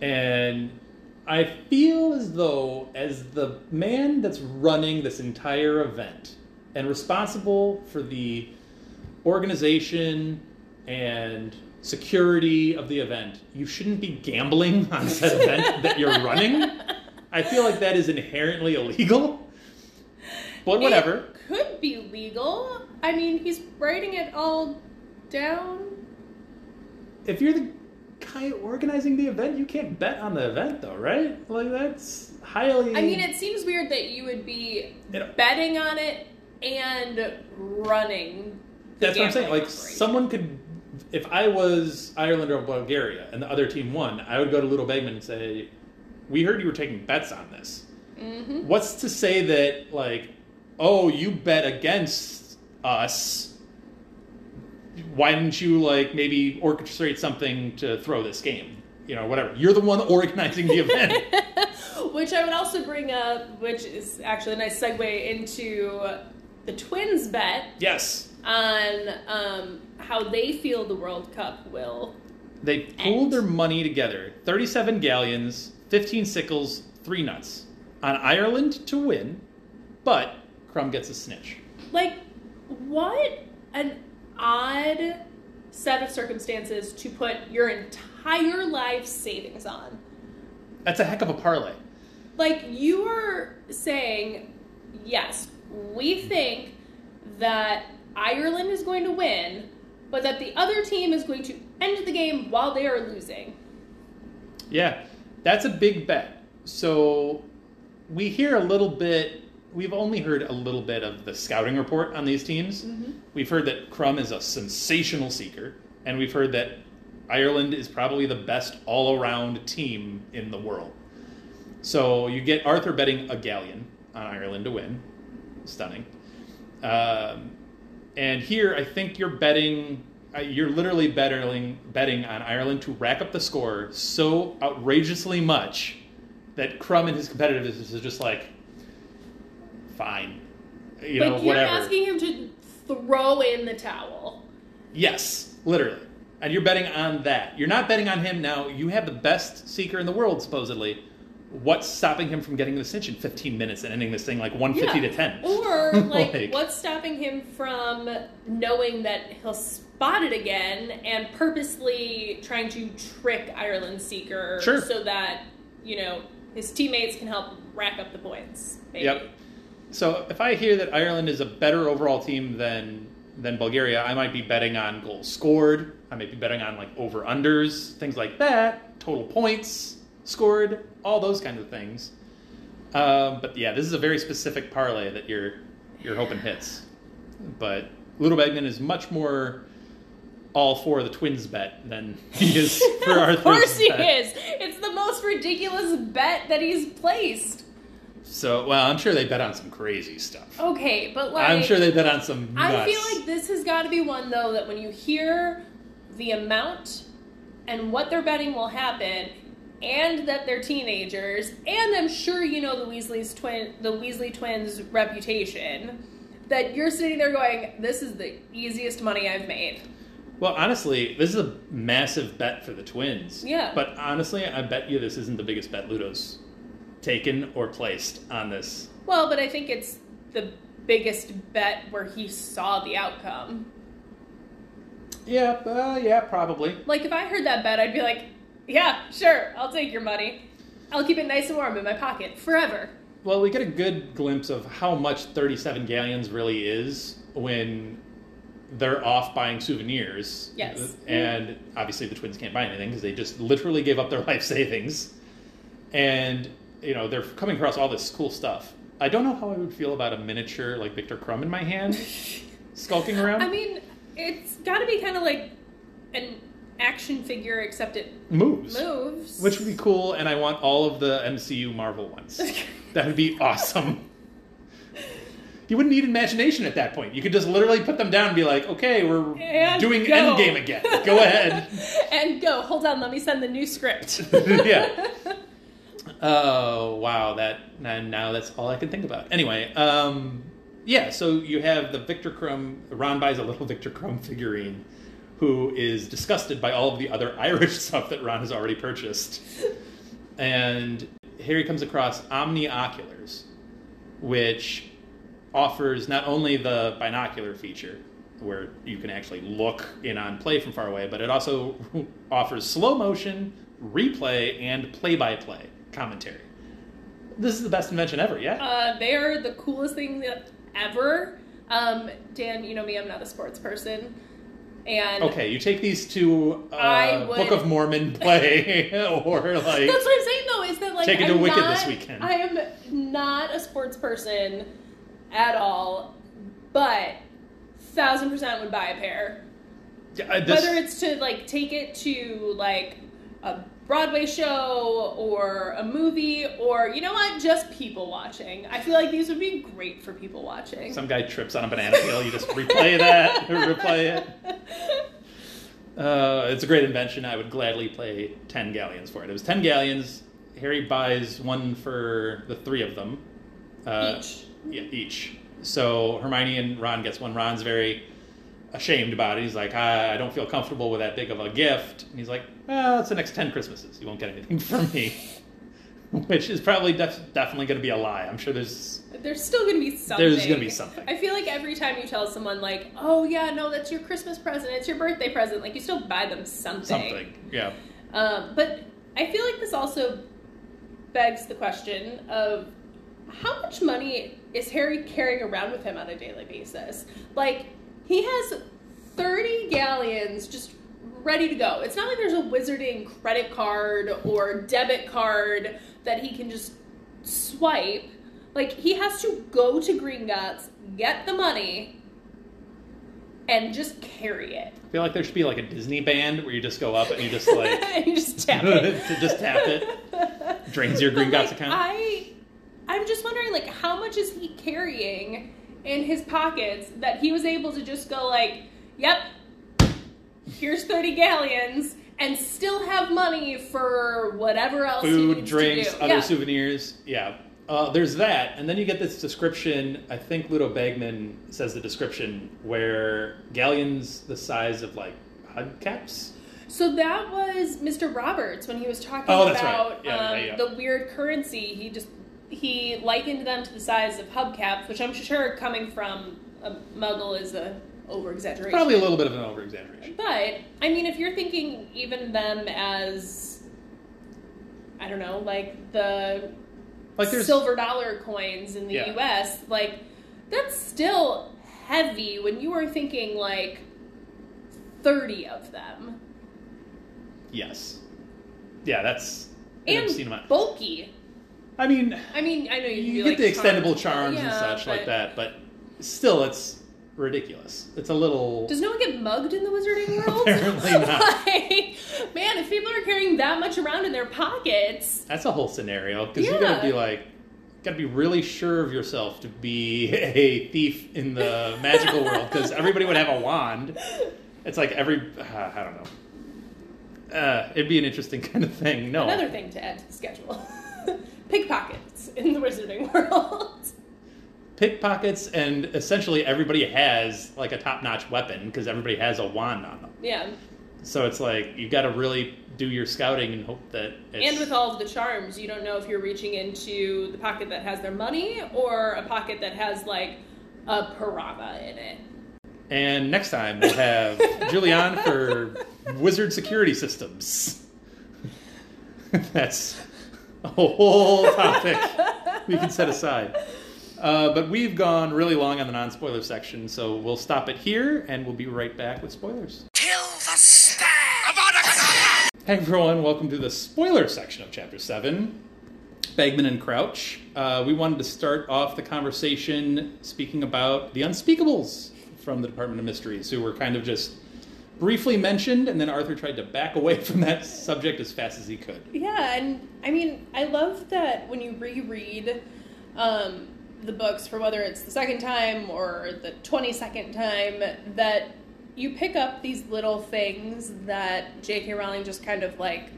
[SPEAKER 4] And I feel as though, as the man that's running this entire event and responsible for the organization and security of the event, you shouldn't be gambling on said event that you're running. I feel like that is inherently illegal. But whatever.
[SPEAKER 5] It could be legal. I mean, he's writing it all down.
[SPEAKER 4] If you're the guy organizing the event, you can't bet on the event, though, right? Like that's highly.
[SPEAKER 5] I mean, it seems weird that you would be
[SPEAKER 4] It-
[SPEAKER 5] betting on it and running.
[SPEAKER 4] That's what I'm saying. Like
[SPEAKER 5] operation.
[SPEAKER 4] someone could, if I was Ireland or Bulgaria and the other team won, I would go to Ludo Bagman and say, "We heard you were taking bets on this.
[SPEAKER 5] Mm-hmm.
[SPEAKER 4] What's to say that like, oh, you bet against us? Why didn't you like maybe orchestrate something to throw this game? You know, whatever. You're the one organizing the event.
[SPEAKER 5] Which I would also bring up, which is actually a nice segue into the Twins bet
[SPEAKER 4] yes,
[SPEAKER 5] on um, how they feel the World Cup will.
[SPEAKER 4] they pooled their money together: thirty-seven galleons, fifteen sickles, three nuts on Ireland to win, but Krum gets a snitch.
[SPEAKER 5] Like, what an odd set of circumstances to put your entire life savings on.
[SPEAKER 4] That's a heck of a parlay.
[SPEAKER 5] Like, you are saying, yes, we think that Ireland is going to win, but that the other team is going to end the game while they are losing.
[SPEAKER 4] Yeah, that's a big bet. So we hear a little bit. We've only heard a little bit of the scouting report on these teams. Mm-hmm. We've heard that Krum is a sensational seeker, and we've heard that Ireland is probably the best all-around team in the world. So you get Arthur betting a galleon on Ireland to win, stunning. Um, and here, I think you're betting. uh, You're literally betting betting on Ireland to rack up the score so outrageously much that Krum and his competitiveness is just like, fine, you
[SPEAKER 5] but
[SPEAKER 4] know,
[SPEAKER 5] you're
[SPEAKER 4] whatever.
[SPEAKER 5] asking him to throw in the towel.
[SPEAKER 4] Yes, literally. And you're betting on that. You're not betting on him now. You have the best seeker in the world, supposedly. What's stopping him from getting the snitch in 15 minutes and ending this thing like 150
[SPEAKER 5] Yeah.
[SPEAKER 4] to 10?
[SPEAKER 5] Or like,
[SPEAKER 4] Like-
[SPEAKER 5] what's stopping him from knowing that he'll spot it again and purposely trying to trick Ireland Seeker
[SPEAKER 4] Sure.
[SPEAKER 5] so that you know his teammates can help rack up the points? Maybe.
[SPEAKER 4] Yep. So if I hear that Ireland is a better overall team than than Bulgaria, I might be betting on goals scored. I might be betting on like over unders, things like that, total points scored, all those kinds of things. Um, but yeah, this is a very specific parlay that you're you're hoping hits. But Ludo Bagman is much more all for the Twins bet than he is for Arthur's
[SPEAKER 5] of course he
[SPEAKER 4] bet.
[SPEAKER 5] is. It's the most ridiculous bet that he's placed.
[SPEAKER 4] So well, I'm sure they bet on some crazy stuff.
[SPEAKER 5] Okay, but like
[SPEAKER 4] I'm sure they bet on some. Nuts.
[SPEAKER 5] I feel like this has got to be one though that when you hear the amount and what they're betting will happen, and that they're teenagers, and I'm sure you know the Weasley's twin, the Weasley twins' reputation, that you're sitting there going, "This is the easiest money I've made."
[SPEAKER 4] Well, honestly, this is a massive bet for the Twins.
[SPEAKER 5] Yeah.
[SPEAKER 4] But honestly, I bet you this isn't the biggest bet Ludo's taken or placed on this.
[SPEAKER 5] Well, but I think it's the biggest bet where he saw the outcome.
[SPEAKER 4] Yeah, uh, yeah, probably.
[SPEAKER 5] Like if I heard that bet, I'd be like, "Yeah, sure, I'll take your money. I'll keep it nice and warm in my pocket forever."
[SPEAKER 4] Well, we get a good glimpse of how much 37 galleons really is when they're off buying souvenirs.
[SPEAKER 5] Yes.
[SPEAKER 4] And obviously the twins can't buy anything because they just literally gave up their life savings. And, you know, they're coming across all this cool stuff. I don't know how I would feel about a miniature like Viktor Krum in my hand skulking around.
[SPEAKER 5] I mean, it's got to be kind of like an action figure, except it
[SPEAKER 4] moves.
[SPEAKER 5] moves.
[SPEAKER 4] Which would be cool, and I want all of the MCU Marvel ones. that would be awesome. You wouldn't need imagination at that point. You could just literally put them down and be like, okay, we're
[SPEAKER 5] And
[SPEAKER 4] doing
[SPEAKER 5] go.
[SPEAKER 4] Endgame again. Go ahead.
[SPEAKER 5] and go. Hold on, let me send the new script.
[SPEAKER 4] yeah. Oh wow, that and now that's all I can think about. Anyway, um, yeah. So you have the Viktor Krum. Ron buys a little Viktor Krum figurine, who is disgusted by all of the other Irish stuff that Ron has already purchased, and Harry comes across Omnioculars, which offers not only the binocular feature where you can actually look in on play from far away, but it also offers slow motion, replay, and play by play commentary. This is the best invention ever, yeah?
[SPEAKER 5] Uh, they are the coolest thing ever. Um, Dan, you know me, I'm not a sports person. And
[SPEAKER 4] okay, you take these to uh,
[SPEAKER 5] would-
[SPEAKER 4] Book of Mormon play, or like.
[SPEAKER 5] That's what I'm saying though, is that like
[SPEAKER 4] Take it to
[SPEAKER 5] I'm
[SPEAKER 4] Wicked
[SPEAKER 5] not,
[SPEAKER 4] this weekend.
[SPEAKER 5] I am not a sports person at all, but thousand percent would buy a pair.
[SPEAKER 4] Yeah, this-
[SPEAKER 5] Whether it's to like take it to like a Broadway show or a movie or you know what, just people watching. I feel like these would be great for people watching.
[SPEAKER 4] some guy trips on a banana peel, you just replay that, replay it. Uh, it's a great invention. I would gladly play 10 galleons for it. It was 10 galleons. Harry buys one for the three of them. Uh,
[SPEAKER 5] Each.
[SPEAKER 4] Yeah, each. So Hermione and Ron gets one. Ron's very ashamed about it. He's like, I, I don't feel comfortable with that big of a gift. And he's like, well, it's the next 10 Christmases. You won't get anything from me. Which is probably def- definitely going to be a lie. I'm sure there's
[SPEAKER 5] There's still gonna be something.
[SPEAKER 4] There's gonna be something.
[SPEAKER 5] I feel like every time you tell someone like, "Oh yeah, no, that's your Christmas present. It's your birthday present." Like you still buy them something.
[SPEAKER 4] something. Yeah.
[SPEAKER 5] Um, but I feel like this also begs the question of how much money is Harry carrying around with him on a daily basis? Like he has thirty galleons just ready to go. It's not like there's a wizarding credit card or debit card that he can just swipe. Like he has to go to Green Gringotts, get the money, and just carry it.
[SPEAKER 4] I feel like there should be like a Disney band where you just go up and you just like
[SPEAKER 5] you just tap it.
[SPEAKER 4] just tap it. Drains your Green
[SPEAKER 5] But,
[SPEAKER 4] Gots
[SPEAKER 5] like,
[SPEAKER 4] account.
[SPEAKER 5] I, I'm just wondering, like, how much is he carrying in his pockets that he was able to just go like, "Yep, here's thirty galleons," and still have money for whatever else
[SPEAKER 4] Food, drinks, other
[SPEAKER 5] yeah.
[SPEAKER 4] souvenirs. Yeah. Uh, there's that, and then you get this description. I think Ludo Bagman says the description where galleons the size of like hubcaps.
[SPEAKER 5] So that was Mr. Roberts when he was talking
[SPEAKER 4] Oh, that's right.
[SPEAKER 5] about
[SPEAKER 4] Yeah,
[SPEAKER 5] um,
[SPEAKER 4] yeah, yeah.
[SPEAKER 5] the weird currency. He just he likened them to the size of hubcaps, which I'm sure coming from a Muggle is a over exaggeration.
[SPEAKER 4] Probably a little bit of an over exaggeration.
[SPEAKER 5] But I mean, if you're thinking even them as I don't know, like the
[SPEAKER 4] Like there's
[SPEAKER 5] silver dollar coins in the
[SPEAKER 4] Yeah.
[SPEAKER 5] U.S., like that's still heavy when you are thinking like thirty of them
[SPEAKER 4] yes, yeah. That's I've
[SPEAKER 5] and bulky.
[SPEAKER 4] I mean,
[SPEAKER 5] I mean, I know you,
[SPEAKER 4] you get
[SPEAKER 5] do,
[SPEAKER 4] the
[SPEAKER 5] like,
[SPEAKER 4] extendable charms and
[SPEAKER 5] Yeah,
[SPEAKER 4] such like that, but still, it's ridiculous. It's a little.
[SPEAKER 5] Does no one get mugged in the wizarding world?
[SPEAKER 4] Apparently not.
[SPEAKER 5] like, man, if people are carrying that much around in their pockets,
[SPEAKER 4] That's a whole scenario because you gotta be like, gotta be really sure of yourself to be a thief in the magical world because everybody would have a wand. It's like every uh, I don't know. Uh, it'd be an interesting kind of thing. No,
[SPEAKER 5] another thing to add to the schedule: pickpockets in the wizarding world.
[SPEAKER 4] pickpockets and essentially everybody has like a top-notch weapon because everybody has a wand on them.
[SPEAKER 5] Yeah,
[SPEAKER 4] So it's like you've got to really do your scouting and hope that. It's,
[SPEAKER 5] and with all of the charms, you don't know if you're reaching into the pocket that has their money or a pocket that has like a piranha in it.
[SPEAKER 4] And next time we'll have Julian for Wizard Security Systems. That's a whole topic we can set aside. Uh, but we've gone really long on the non spoiler section, so we'll stop it here and we'll be right back with spoilers.
[SPEAKER 1] Kill the stag!
[SPEAKER 4] Hey everyone, welcome to the spoiler section of Chapter 7. Bagman and Crouch. Uh, we wanted to start off the conversation speaking about the Unspeakables from the Department of Mysteries, who were kind of just briefly mentioned, and then Arthur tried to back away from that subject as fast as he could.
[SPEAKER 5] Yeah, and I mean, I love that when you reread um, the books for whether it's the second time or the 22nd time, that you pick up these little things that J.K. Rowling just kind of like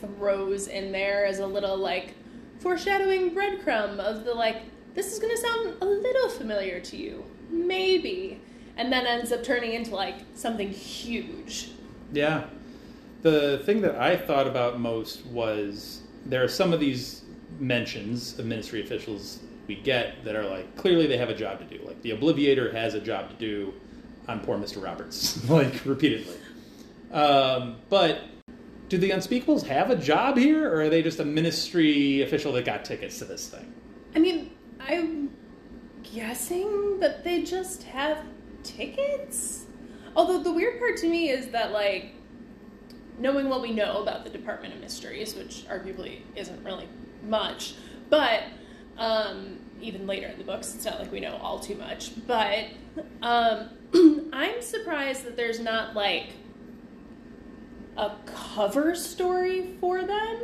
[SPEAKER 5] throws in there as a little like foreshadowing breadcrumb of the like, this is gonna sound a little familiar to you, maybe, and then ends up turning into like something huge.
[SPEAKER 4] Yeah. The thing that I thought about most was there are some of these mentions of ministry officials we get that are like clearly they have a job to do. Like the Obliviator has a job to do on poor Mr. Roberts, like repeatedly. Um, but do the Unspeakables have a job here, or are they just a ministry official that got tickets to this thing?
[SPEAKER 5] I mean, I'm guessing that they just have tickets. Although the weird part to me is that like knowing what we know about the Department of Mysteries, which arguably isn't really much, but um, even later in the books, it's not like we know all too much. But um, I'm surprised that there's not like a cover story for them.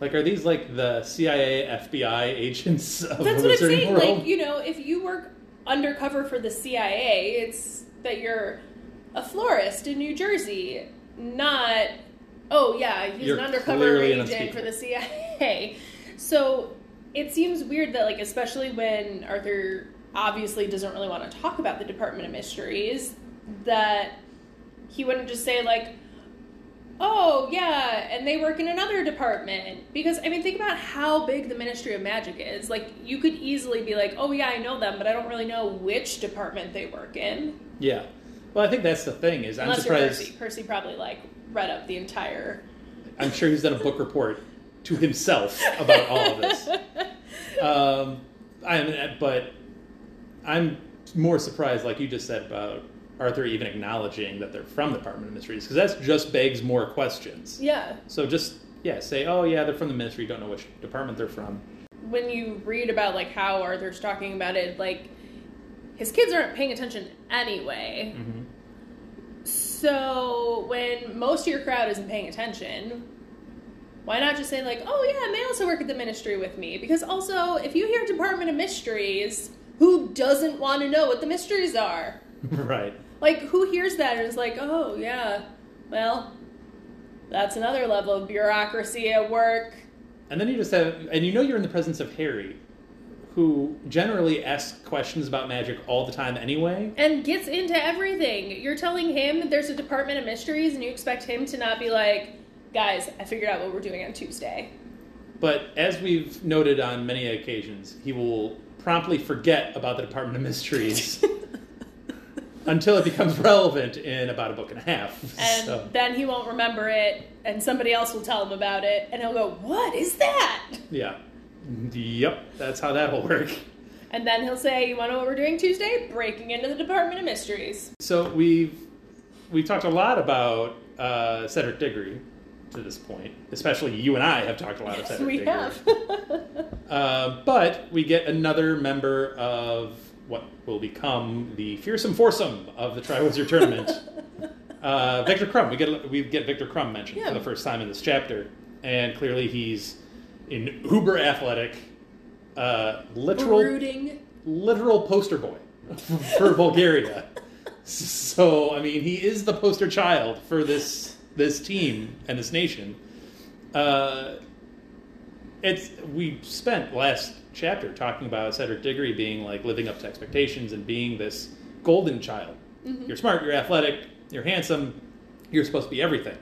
[SPEAKER 4] Like, are these like the CIA, FBI agents of
[SPEAKER 5] That's
[SPEAKER 4] the
[SPEAKER 5] what I'm saying.
[SPEAKER 4] World?
[SPEAKER 5] Like, you know, if you work undercover for the CIA, it's that you're a florist in New Jersey, not, oh, yeah, he's
[SPEAKER 4] You're
[SPEAKER 5] an undercover agent for the CIA. So it seems weird that, like, especially when Arthur obviously doesn't really want to talk about the Department of Mysteries, that he wouldn't just say, like, oh yeah and they work in another department because i mean think about how big the ministry of magic is like you could easily be like oh yeah i know them but i don't really know which department they work in
[SPEAKER 4] yeah. Well, I think that's the thing is I'm surprised.
[SPEAKER 5] percy percy probably like read up the entire
[SPEAKER 4] I'm sure he's done a book report to himself about all of this. Um, I'm, but I'm more surprised, like you just said, about Arthur even acknowledging that they're from the Department of Mysteries, because that just begs more questions.
[SPEAKER 5] yeah
[SPEAKER 4] So just yeah, say, oh yeah, they're from the Ministry. Don't know which department they're from.
[SPEAKER 5] when you read about like how arthur's talking about it like his kids aren't paying attention anyway mm-hmm. so when most of your crowd isn't paying attention why not just say like oh yeah may also work at the ministry with me because also if you hear department of mysteries who doesn't want to know what the mysteries are
[SPEAKER 4] right.
[SPEAKER 5] Like who hears that and is like oh yeah well that's another level of bureaucracy at work
[SPEAKER 4] And then you just have, and you know you're in the presence of Harry, who generally asks questions about magic all the time anyway.
[SPEAKER 5] and gets into everything. You're telling him that there's a department of mysteries, and you expect him to not be like, guys, I figured out what we're doing on Tuesday.
[SPEAKER 4] But as we've noted on many occasions, he will promptly forget about the Department of Mysteries until it becomes relevant in about a book and a half.
[SPEAKER 5] And
[SPEAKER 4] So,
[SPEAKER 5] then he won't remember it, and somebody else will tell him about it, and he'll go, What is that?
[SPEAKER 4] yeah. Yep, that's how that'll work.
[SPEAKER 5] And then he'll say, You want to know what we're doing Tuesday? Breaking into the Department of Mysteries.
[SPEAKER 4] So we've we've talked a lot about uh, Cedric Diggory to this point. Especially you and I have talked a lot of Cedric
[SPEAKER 5] we
[SPEAKER 4] Diggory.
[SPEAKER 5] have.
[SPEAKER 4] Uh, but we get another member of what will become the fearsome foursome of the Triwizard Tournament. uh, Viktor Krum. We get we get Viktor Krum mentioned
[SPEAKER 5] Yeah.
[SPEAKER 4] for the first time in this chapter, and clearly he's an uber athletic, uh, literal
[SPEAKER 5] Brooding.
[SPEAKER 4] literal poster boy for Bulgaria. So I mean, he is the poster child for this this team and this nation. Uh, it's we spent last chapter talking about Cedric Diggory being like living up to expectations and being this golden child. You're smart, you're athletic, you're handsome, you're supposed to be everything.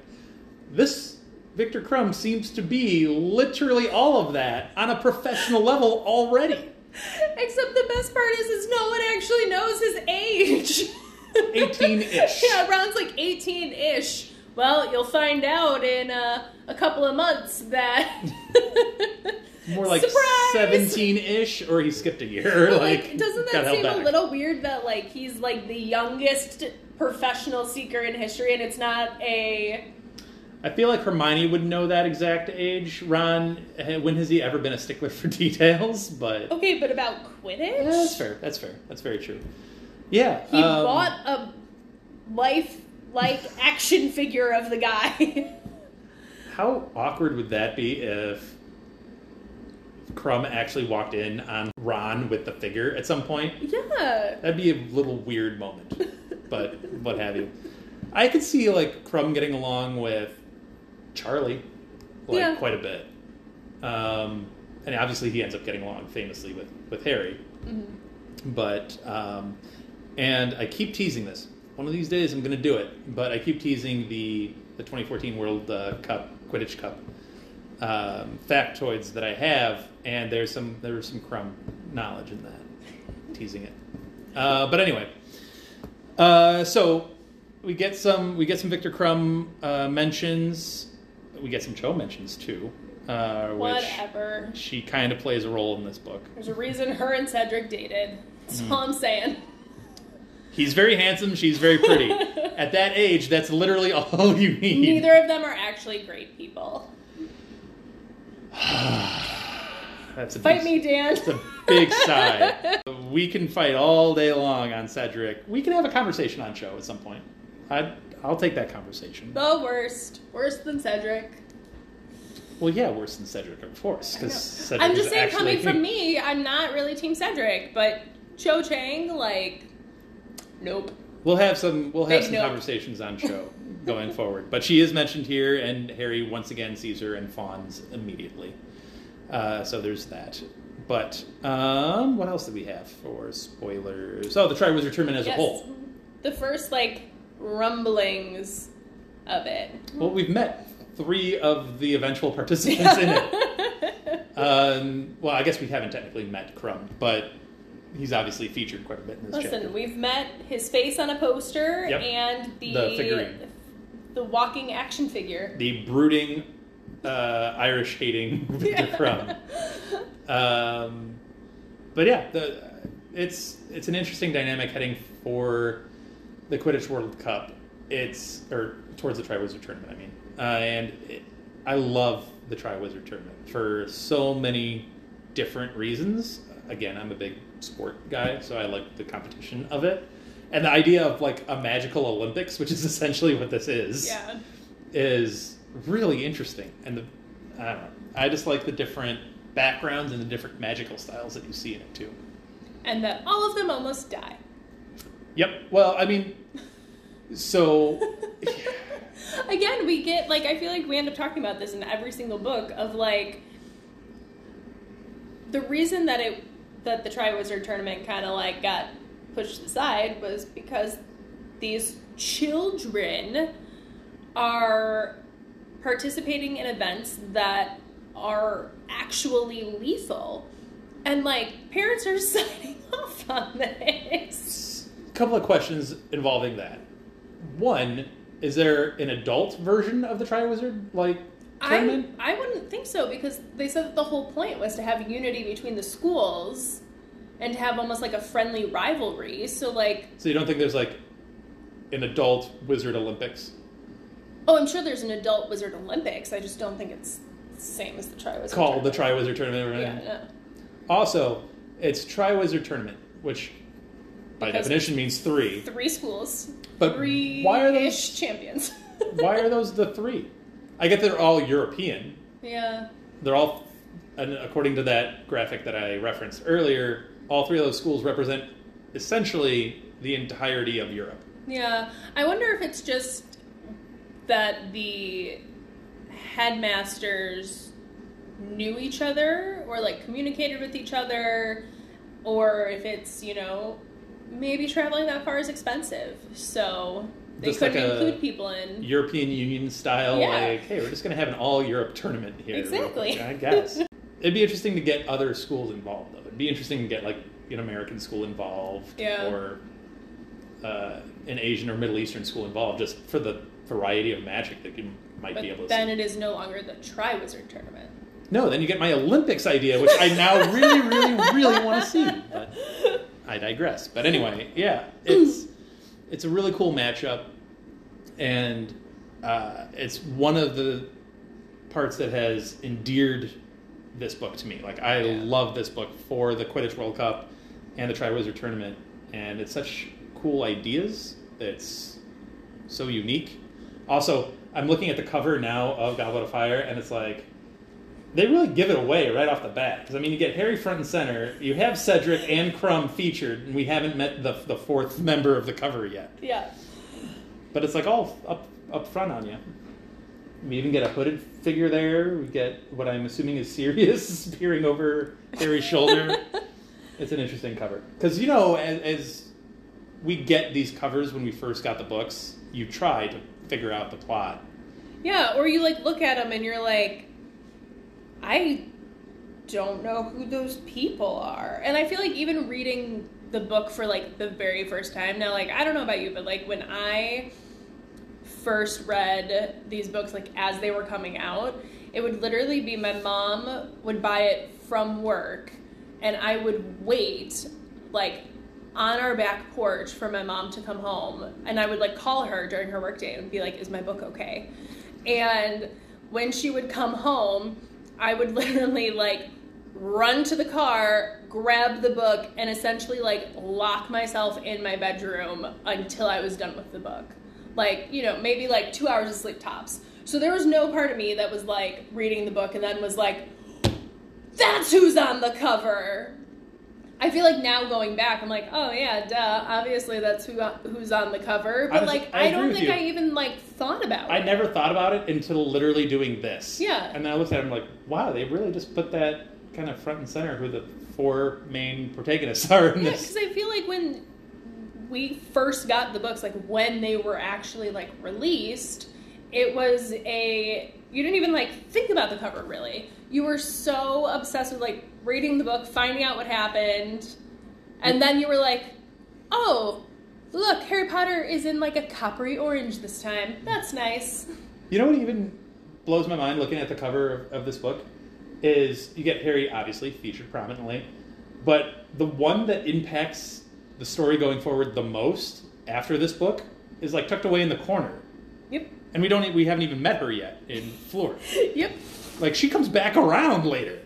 [SPEAKER 4] This Viktor Krum seems to be literally all of that on a professional level already.
[SPEAKER 5] Except the best part is, is no one actually knows his age.
[SPEAKER 4] 18-ish.
[SPEAKER 5] yeah, Ron's like 18 ish. Well, you'll find out in uh, a couple of months that.
[SPEAKER 4] More like 17 ish, or he skipped a year.
[SPEAKER 5] But,
[SPEAKER 4] like,
[SPEAKER 5] like, doesn't that seem a little weird that like he's like the youngest professional seeker in history, and it's not a
[SPEAKER 4] I feel like Hermione would know that exact age. Ron, eh, when has he ever been a stickler for details? But
[SPEAKER 5] okay, but about Quidditch,
[SPEAKER 4] Yeah, that's fair. That's fair. That's very true. Yeah.
[SPEAKER 5] he
[SPEAKER 4] um,
[SPEAKER 5] bought a life like action figure of the guy.
[SPEAKER 4] How awkward would that be if Krum actually walked in on Ron with the figure at some point?
[SPEAKER 5] yeah,
[SPEAKER 4] That'd be a little weird moment, but what have you. I could see like Krum getting along with Charlie like
[SPEAKER 5] Yeah.
[SPEAKER 4] quite a bit. Um, and obviously, he ends up getting along famously with with Harry. But um, and I keep teasing this. One of these days, I'm going to do it. But I keep teasing the the 2014 World uh, Cup Quidditch Cup um, factoids that I have, and there's some there's some Krum knowledge in that. Teasing it. Uh, but anyway, uh, so we get some we get some Viktor Krum uh, mentions. We get some Cho mentions too, uh,
[SPEAKER 5] Whatever.
[SPEAKER 4] she kind of plays a role in this book.
[SPEAKER 5] There's a reason her and Cedric dated. That's
[SPEAKER 4] Hmm.
[SPEAKER 5] all I'm saying.
[SPEAKER 4] He's very handsome. She's very pretty. At that age, that's literally all you need.
[SPEAKER 5] Neither of them are actually great people.
[SPEAKER 4] That's a
[SPEAKER 5] Fight
[SPEAKER 4] big,
[SPEAKER 5] me, Dan.
[SPEAKER 4] It's a big sigh. We can fight all day long on Cedric. We can have a conversation on Cho at some point. I'd, I'll take that conversation.
[SPEAKER 5] The worst. Worse than Cedric.
[SPEAKER 4] Well, yeah, worse than Cedric, of course. Because Cedric
[SPEAKER 5] I'm just saying, coming from me, I'm not really Team Cedric, but Cho Chang, like, nope.
[SPEAKER 4] We'll have some. We'll have
[SPEAKER 5] Big
[SPEAKER 4] some
[SPEAKER 5] nope.
[SPEAKER 4] conversations on Cho going forward. But she is mentioned here, and Harry once again sees her and fawns immediately. Uh, so there's that. But um, what else do we have for spoilers? Oh, the Triwizard Tournament as
[SPEAKER 5] yes.
[SPEAKER 4] a whole.
[SPEAKER 5] The first, like, rumblings of it.
[SPEAKER 4] Well, we've met three of the eventual participants in it. Um, well, I guess we haven't technically met Krum, but he's obviously featured quite a bit in this
[SPEAKER 5] Listen,
[SPEAKER 4] chapter.
[SPEAKER 5] we've met his face on a poster
[SPEAKER 4] Yep.
[SPEAKER 5] and the
[SPEAKER 4] The figurine.
[SPEAKER 5] the walking action figure.
[SPEAKER 4] The brooding, uh, Irish hating Viktor Krum. Um, but yeah, the, it's it's an interesting dynamic heading for the Quidditch World Cup. It's or towards the Triwizard Tournament. I mean, uh, and it, I love the Triwizard Tournament for so many different reasons. Again, I'm a big sport guy, so I like the competition of it, and the idea of like a magical Olympics, which is essentially what this is
[SPEAKER 5] Yeah.
[SPEAKER 4] is really interesting. And the I don't know. I just like the different backgrounds and the different magical styles that you see in it too.
[SPEAKER 5] And that all of them almost die.
[SPEAKER 4] Yep. Well, I mean, so
[SPEAKER 5] Again, we get like I feel like we end up talking about this in every single book of like the reason that it that the Triwizard tournament kind of like got pushed aside was because these children are participating in events that are actually lethal. And like parents are signing off on this.
[SPEAKER 4] a couple of questions involving that. One, is there an adult version of the Triwizard like
[SPEAKER 5] I. I wouldn't think so because they said that the whole point was to have unity between the schools and to have almost like a friendly rivalry. So like,
[SPEAKER 4] so you don't think there's like an adult Wizard Olympics?
[SPEAKER 5] Oh, I'm sure there's an adult Wizard Olympics. I just don't think it's the same as the Triwizard.
[SPEAKER 4] Called the
[SPEAKER 5] tournament.
[SPEAKER 4] Triwizard Tournament. right?
[SPEAKER 5] Yeah, no.
[SPEAKER 4] Also, it's Triwizard Tournament, which by
[SPEAKER 5] Because-
[SPEAKER 4] definition means three.
[SPEAKER 5] Three schools.
[SPEAKER 4] But
[SPEAKER 5] three
[SPEAKER 4] why are those-
[SPEAKER 5] champions?
[SPEAKER 4] Why are those the three? I get they're all European.
[SPEAKER 5] yeah.
[SPEAKER 4] They're all, and according to that graphic that I referenced earlier, all three of those schools represent essentially the entirety of Europe.
[SPEAKER 5] Yeah, I wonder if it's just that the headmasters knew each other or like communicated with each other, or if it's, you know, maybe traveling that far is expensive. So they
[SPEAKER 4] Just
[SPEAKER 5] couldn't
[SPEAKER 4] like
[SPEAKER 5] include people in.
[SPEAKER 4] European Union style,
[SPEAKER 5] Yeah.
[SPEAKER 4] like, hey, we're just going to have an all Europe tournament here.
[SPEAKER 5] Exactly.
[SPEAKER 4] I guess. It'd be interesting to get other schools involved, though. It'd be interesting to get, like, an American school involved
[SPEAKER 5] Yeah.
[SPEAKER 4] or uh, an Asian or Middle Eastern school involved, just for the variety of magic that you might
[SPEAKER 5] But
[SPEAKER 4] be able to But
[SPEAKER 5] then
[SPEAKER 4] see.
[SPEAKER 5] it is no longer the Triwizard tournament.
[SPEAKER 4] No, then you get my Olympics idea, which I now really, really, really want to see. But I digress. But anyway, yeah, it's it's a really cool matchup, and uh, it's one of the parts that has endeared this book to me. Like I
[SPEAKER 5] Yeah.
[SPEAKER 4] love this book for the Quidditch World Cup and the Triwizard Tournament, and it's such cool ideas. It's so unique. Also, I'm looking at the cover now of Goblet of Fire, and it's like they really give it away right off the bat. Because I mean, you get Harry front and center. You have Cedric and Krum featured, and we haven't met the the fourth member of the cover yet.
[SPEAKER 5] Yeah.
[SPEAKER 4] But it's like all up up front on you. We even get a hooded figure there. We get what I'm assuming is Sirius peering over Harry's shoulder. It's an interesting cover because you know, as, as we get these covers when we first got the books, you try to figure out the plot.
[SPEAKER 5] Yeah, or you like look at them and you're like, I don't know who those people are. And I feel like even reading the book for like the very first time now, like I don't know about you, but like when I first read these books, like as they were coming out, it would literally be my mom would buy it from work, and I would wait like on our back porch for my mom to come home and I would like call her during her workday and be like, Is my book okay? And when she would come home, I would literally like run to the car, grab the book, and essentially like lock myself in my bedroom until I was done with the book. Like, you know, maybe like two hours of sleep tops. So there was no part of me that was like reading the book and then was like, that's who's on the cover. I feel like now going back, I'm like, oh yeah, duh. Obviously, that's who who's on the cover. But
[SPEAKER 4] Honestly,
[SPEAKER 5] like,
[SPEAKER 4] I
[SPEAKER 5] I, don't think
[SPEAKER 4] you.
[SPEAKER 5] I even like thought about it.
[SPEAKER 4] I
[SPEAKER 5] it.
[SPEAKER 4] never thought about it until literally doing this.
[SPEAKER 5] Yeah.
[SPEAKER 4] And then I looked at it and I'm like, wow, they really just put that kind of front and center who the four main protagonists are in
[SPEAKER 5] Yeah, because I feel like when we first got the books, like when they were actually like released, it was a you didn't even like think about the cover really. You were so obsessed with like reading the book, finding out what happened, and then you were like, "Oh, look, Harry Potter is in like a coppery orange this time. That's nice."
[SPEAKER 4] You know what even blows my mind looking at the cover of, of this book is you get Harry obviously featured prominently, but the one that impacts the story going forward the most after this book is like tucked away in the corner,
[SPEAKER 5] Yep.
[SPEAKER 4] and we don't we haven't even met her yet in Florida.
[SPEAKER 5] Yep.
[SPEAKER 4] like she comes back around later.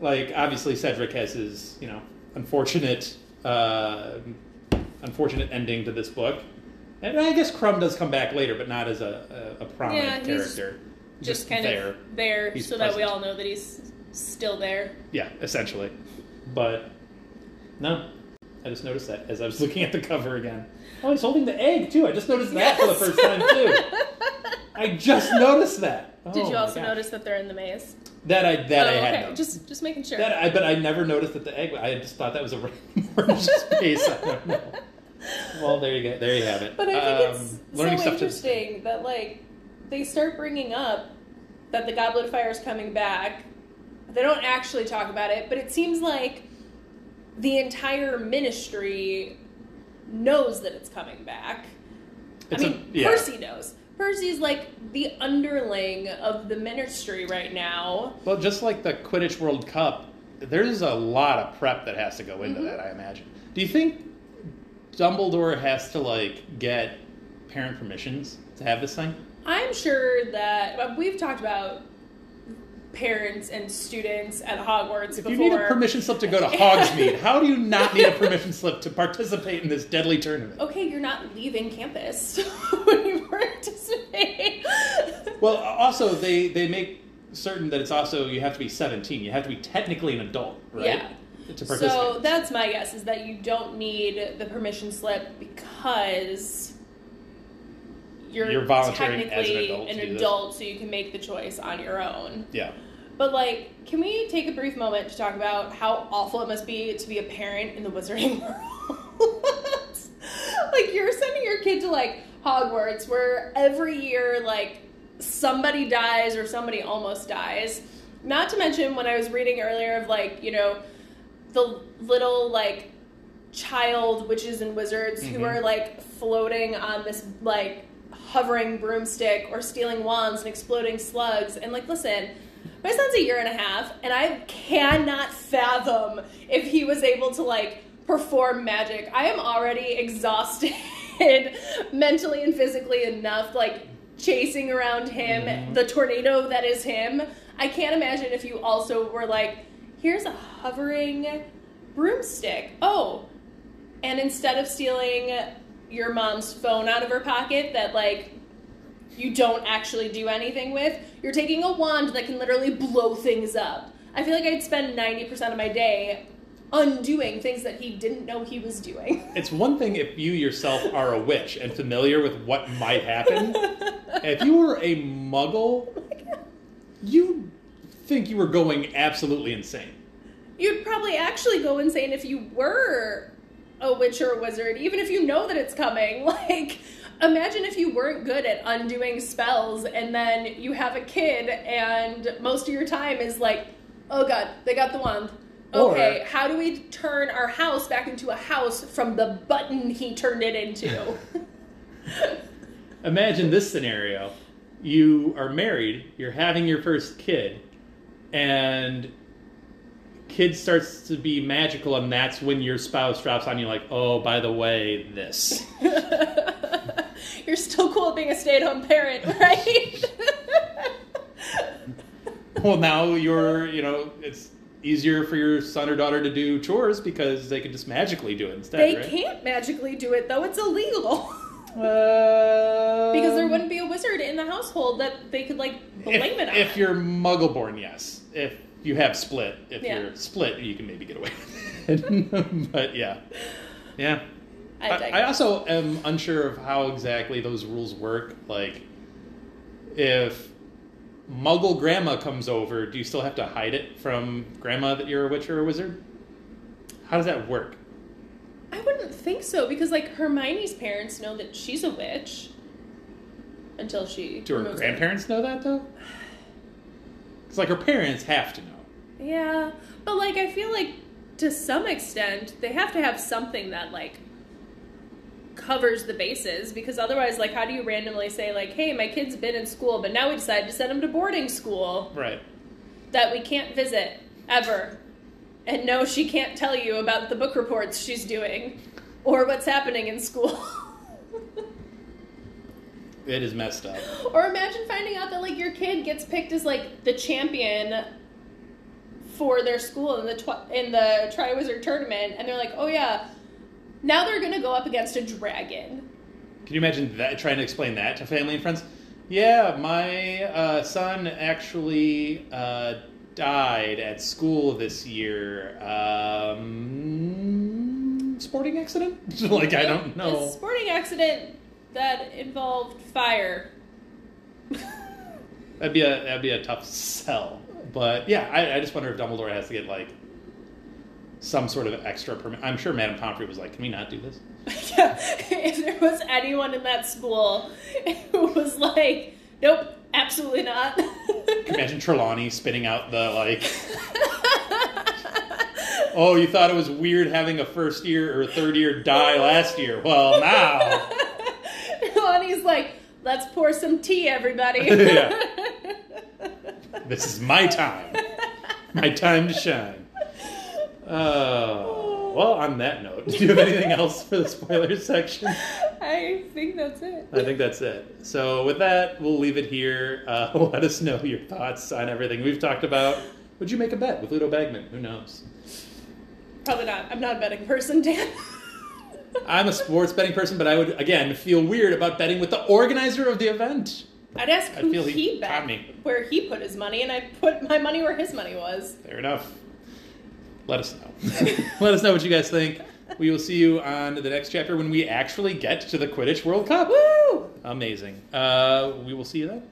[SPEAKER 4] Like obviously Cedric has his you know unfortunate uh, unfortunate ending to this book, and I guess Krum does come back later, but not as a a, a prominent
[SPEAKER 5] Yeah,
[SPEAKER 4] character.
[SPEAKER 5] Just, kind
[SPEAKER 4] there.
[SPEAKER 5] of there,
[SPEAKER 4] He's
[SPEAKER 5] so that we all know that he's still there.
[SPEAKER 4] Yeah, essentially. But no, I just noticed that as I was looking at the cover again. Oh, he's holding the egg too. I just noticed that for the first time too. I just noticed that.
[SPEAKER 5] Did
[SPEAKER 4] Oh
[SPEAKER 5] you also
[SPEAKER 4] gosh.
[SPEAKER 5] notice that they're in the maze?
[SPEAKER 4] That? I that
[SPEAKER 5] oh,
[SPEAKER 4] I had
[SPEAKER 5] okay.
[SPEAKER 4] noticed.
[SPEAKER 5] Just just making sure.
[SPEAKER 4] That I, but I never noticed that the egg. I just thought that was a random space. I don't know. Well, there you go. There you have it.
[SPEAKER 5] But I think
[SPEAKER 4] Um,
[SPEAKER 5] it's
[SPEAKER 4] learning
[SPEAKER 5] so
[SPEAKER 4] stuff to-
[SPEAKER 5] interesting that like they start bringing up that the Goblet of Fire is coming back. They don't actually talk about it, but it seems like the entire ministry knows that it's coming back.
[SPEAKER 4] It's
[SPEAKER 5] I
[SPEAKER 4] a-
[SPEAKER 5] mean,
[SPEAKER 4] yeah.
[SPEAKER 5] Percy knows. Percy's like the underling of the ministry right now.
[SPEAKER 4] Well, just like the Quidditch World Cup, there's a lot of prep that has to go into
[SPEAKER 5] Mm-hmm.
[SPEAKER 4] that. I imagine. Do you think Dumbledore has to like get parent permissions to have this thing?
[SPEAKER 5] I'm sure that we've talked about parents and students at Hogwarts
[SPEAKER 4] If
[SPEAKER 5] before.
[SPEAKER 4] you need a permission slip to go to Hogsmeade, how do you not need a permission slip to participate in this deadly tournament?
[SPEAKER 5] okay, you're not leaving campus when you participate.
[SPEAKER 4] Well, also they they make certain that it's also you have to be 17. You have to be technically an adult, right?
[SPEAKER 5] Yeah.
[SPEAKER 4] To participate.
[SPEAKER 5] So that's my guess is that you don't need the permission slip because you're,
[SPEAKER 4] You're volunteering as an
[SPEAKER 5] technically
[SPEAKER 4] adult
[SPEAKER 5] an adult, so you can make the choice on your own.
[SPEAKER 4] yeah.
[SPEAKER 5] But like, can we take a brief moment to talk about how awful it must be to be a parent in the wizarding world? like you're sending your kid to like Hogwarts where every year like somebody dies or somebody almost dies. Not to mention when I was reading earlier of like, you know, the little like child witches and wizards who
[SPEAKER 4] Mhm.
[SPEAKER 5] are like floating on this like hovering broomstick or stealing wands and exploding slugs and like listen my son's a year and a half and i cannot fathom if he was able to like perform magic. I am already exhausted mentally and physically enough like chasing around him
[SPEAKER 4] Mhm.
[SPEAKER 5] the tornado that is him. I can't imagine if you also were like here's a hovering broomstick. Oh and instead of stealing your mom's phone out of her pocket that like you don't actually do anything with you're taking a wand that can literally blow things up i feel like i'd spend 90% of my day undoing things that he didn't know he was doing.
[SPEAKER 4] It's one thing if you yourself are a witch and familiar with what might happen. if you were a muggle, oh you think you were going absolutely insane.
[SPEAKER 5] You'd probably actually go insane if you were a witch or a wizard, even if you know that it's coming. Like, imagine if you weren't good at undoing spells and then you have a kid and most of your time is like, oh god, they got the wand. Okay,
[SPEAKER 4] Or-
[SPEAKER 5] how do we turn our house back into a house from the button he turned it into?
[SPEAKER 4] Imagine this scenario. You are married, you're having your first kid, and kid starts to be magical and that's when your spouse drops on you like, "Oh, by the way, this."
[SPEAKER 5] You're still cool at being a stay at home parent, right?
[SPEAKER 4] well, now you're, you know, it's easier for your son or daughter to do chores because they can just magically do it instead,
[SPEAKER 5] they
[SPEAKER 4] right?
[SPEAKER 5] can't magically do it, though, it's illegal.
[SPEAKER 4] Uh,
[SPEAKER 5] because there wouldn't be a wizard in the household that they could, like, blame
[SPEAKER 4] if,
[SPEAKER 5] it on.
[SPEAKER 4] if you're muggle born, yes. If you have split, if
[SPEAKER 5] Yeah.
[SPEAKER 4] you're split, you can maybe get away with it. but yeah. Yeah.
[SPEAKER 5] I,
[SPEAKER 4] I, I also am unsure of how exactly those rules work. Like, if Muggle grandma comes over, do you still have to hide it from grandma that you're a witch or a wizard? How does that work?
[SPEAKER 5] I wouldn't think so because like Hermione's parents know that she's a witch until she
[SPEAKER 4] Do her
[SPEAKER 5] removes it.
[SPEAKER 4] grandparents know that though? Because like her parents have to know.
[SPEAKER 5] Yeah, but like I feel like to some extent they have to have something that like covers the bases because otherwise like how do you randomly say like hey my kid's been in school but now we decided to send him to boarding school
[SPEAKER 4] Right.
[SPEAKER 5] that we can't visit ever and no she can't tell you about the book reports she's doing or what's happening in school
[SPEAKER 4] It is messed up.
[SPEAKER 5] Or imagine finding out that like your kid gets picked as like the champion for their school in the tw- in the Triwizard tournament, and they're like, oh yeah, now they're gonna go up against a dragon.
[SPEAKER 4] Can you imagine that trying to explain that to family and friends? Yeah, my uh, son actually uh, died at school this year. Um, sporting accident? like I don't know.
[SPEAKER 5] A sporting accident that involved fire.
[SPEAKER 4] That'd be a that'd be a tough sell. But yeah, I, I just wonder if Dumbledore has to get like some sort of extra permit. I'm sure Madame Pomfrey was like, "Can we not do this?"
[SPEAKER 5] yeah, if there was anyone in that school who was like, nope, absolutely not.
[SPEAKER 4] Imagine Trelawney spitting out the like. Oh, you thought it was weird having a first year or third year die last year. Well, now.
[SPEAKER 5] Lonnie's like, let's pour some tea, everybody.
[SPEAKER 4] Yeah. This is my time. My time to shine. Uh, well, on that note, do you have anything else for the spoiler section?
[SPEAKER 5] I think that's it.
[SPEAKER 4] I think that's it. So, with that, we'll leave it here. Uh, let us know your thoughts on everything we've talked about. Would you make a bet with Ludo Bagman? Who knows?
[SPEAKER 5] Probably not. I'm not a betting person, Dan.
[SPEAKER 4] I'm a sports betting person, but I would, again, feel weird about betting with the organizer of the event.
[SPEAKER 5] I'd ask
[SPEAKER 4] I
[SPEAKER 5] who
[SPEAKER 4] feel
[SPEAKER 5] he,
[SPEAKER 4] he
[SPEAKER 5] bet, where he put his money, and I'd put my money where his money was.
[SPEAKER 4] Fair enough. Let us know. Let us know what you guys think. We will see you on the next chapter when we actually get to the Quidditch World Cup.
[SPEAKER 5] Woo!
[SPEAKER 4] Amazing. Uh, we will see you then.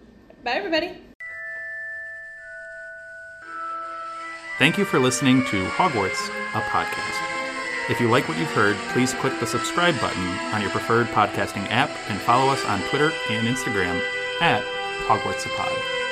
[SPEAKER 5] Bye, everybody.
[SPEAKER 4] Thank you for listening to Hogwarts, a podcast. If you like what you've heard, please click the subscribe button on your preferred podcasting app and follow us on Twitter and Instagram at Hogwarts a Pod.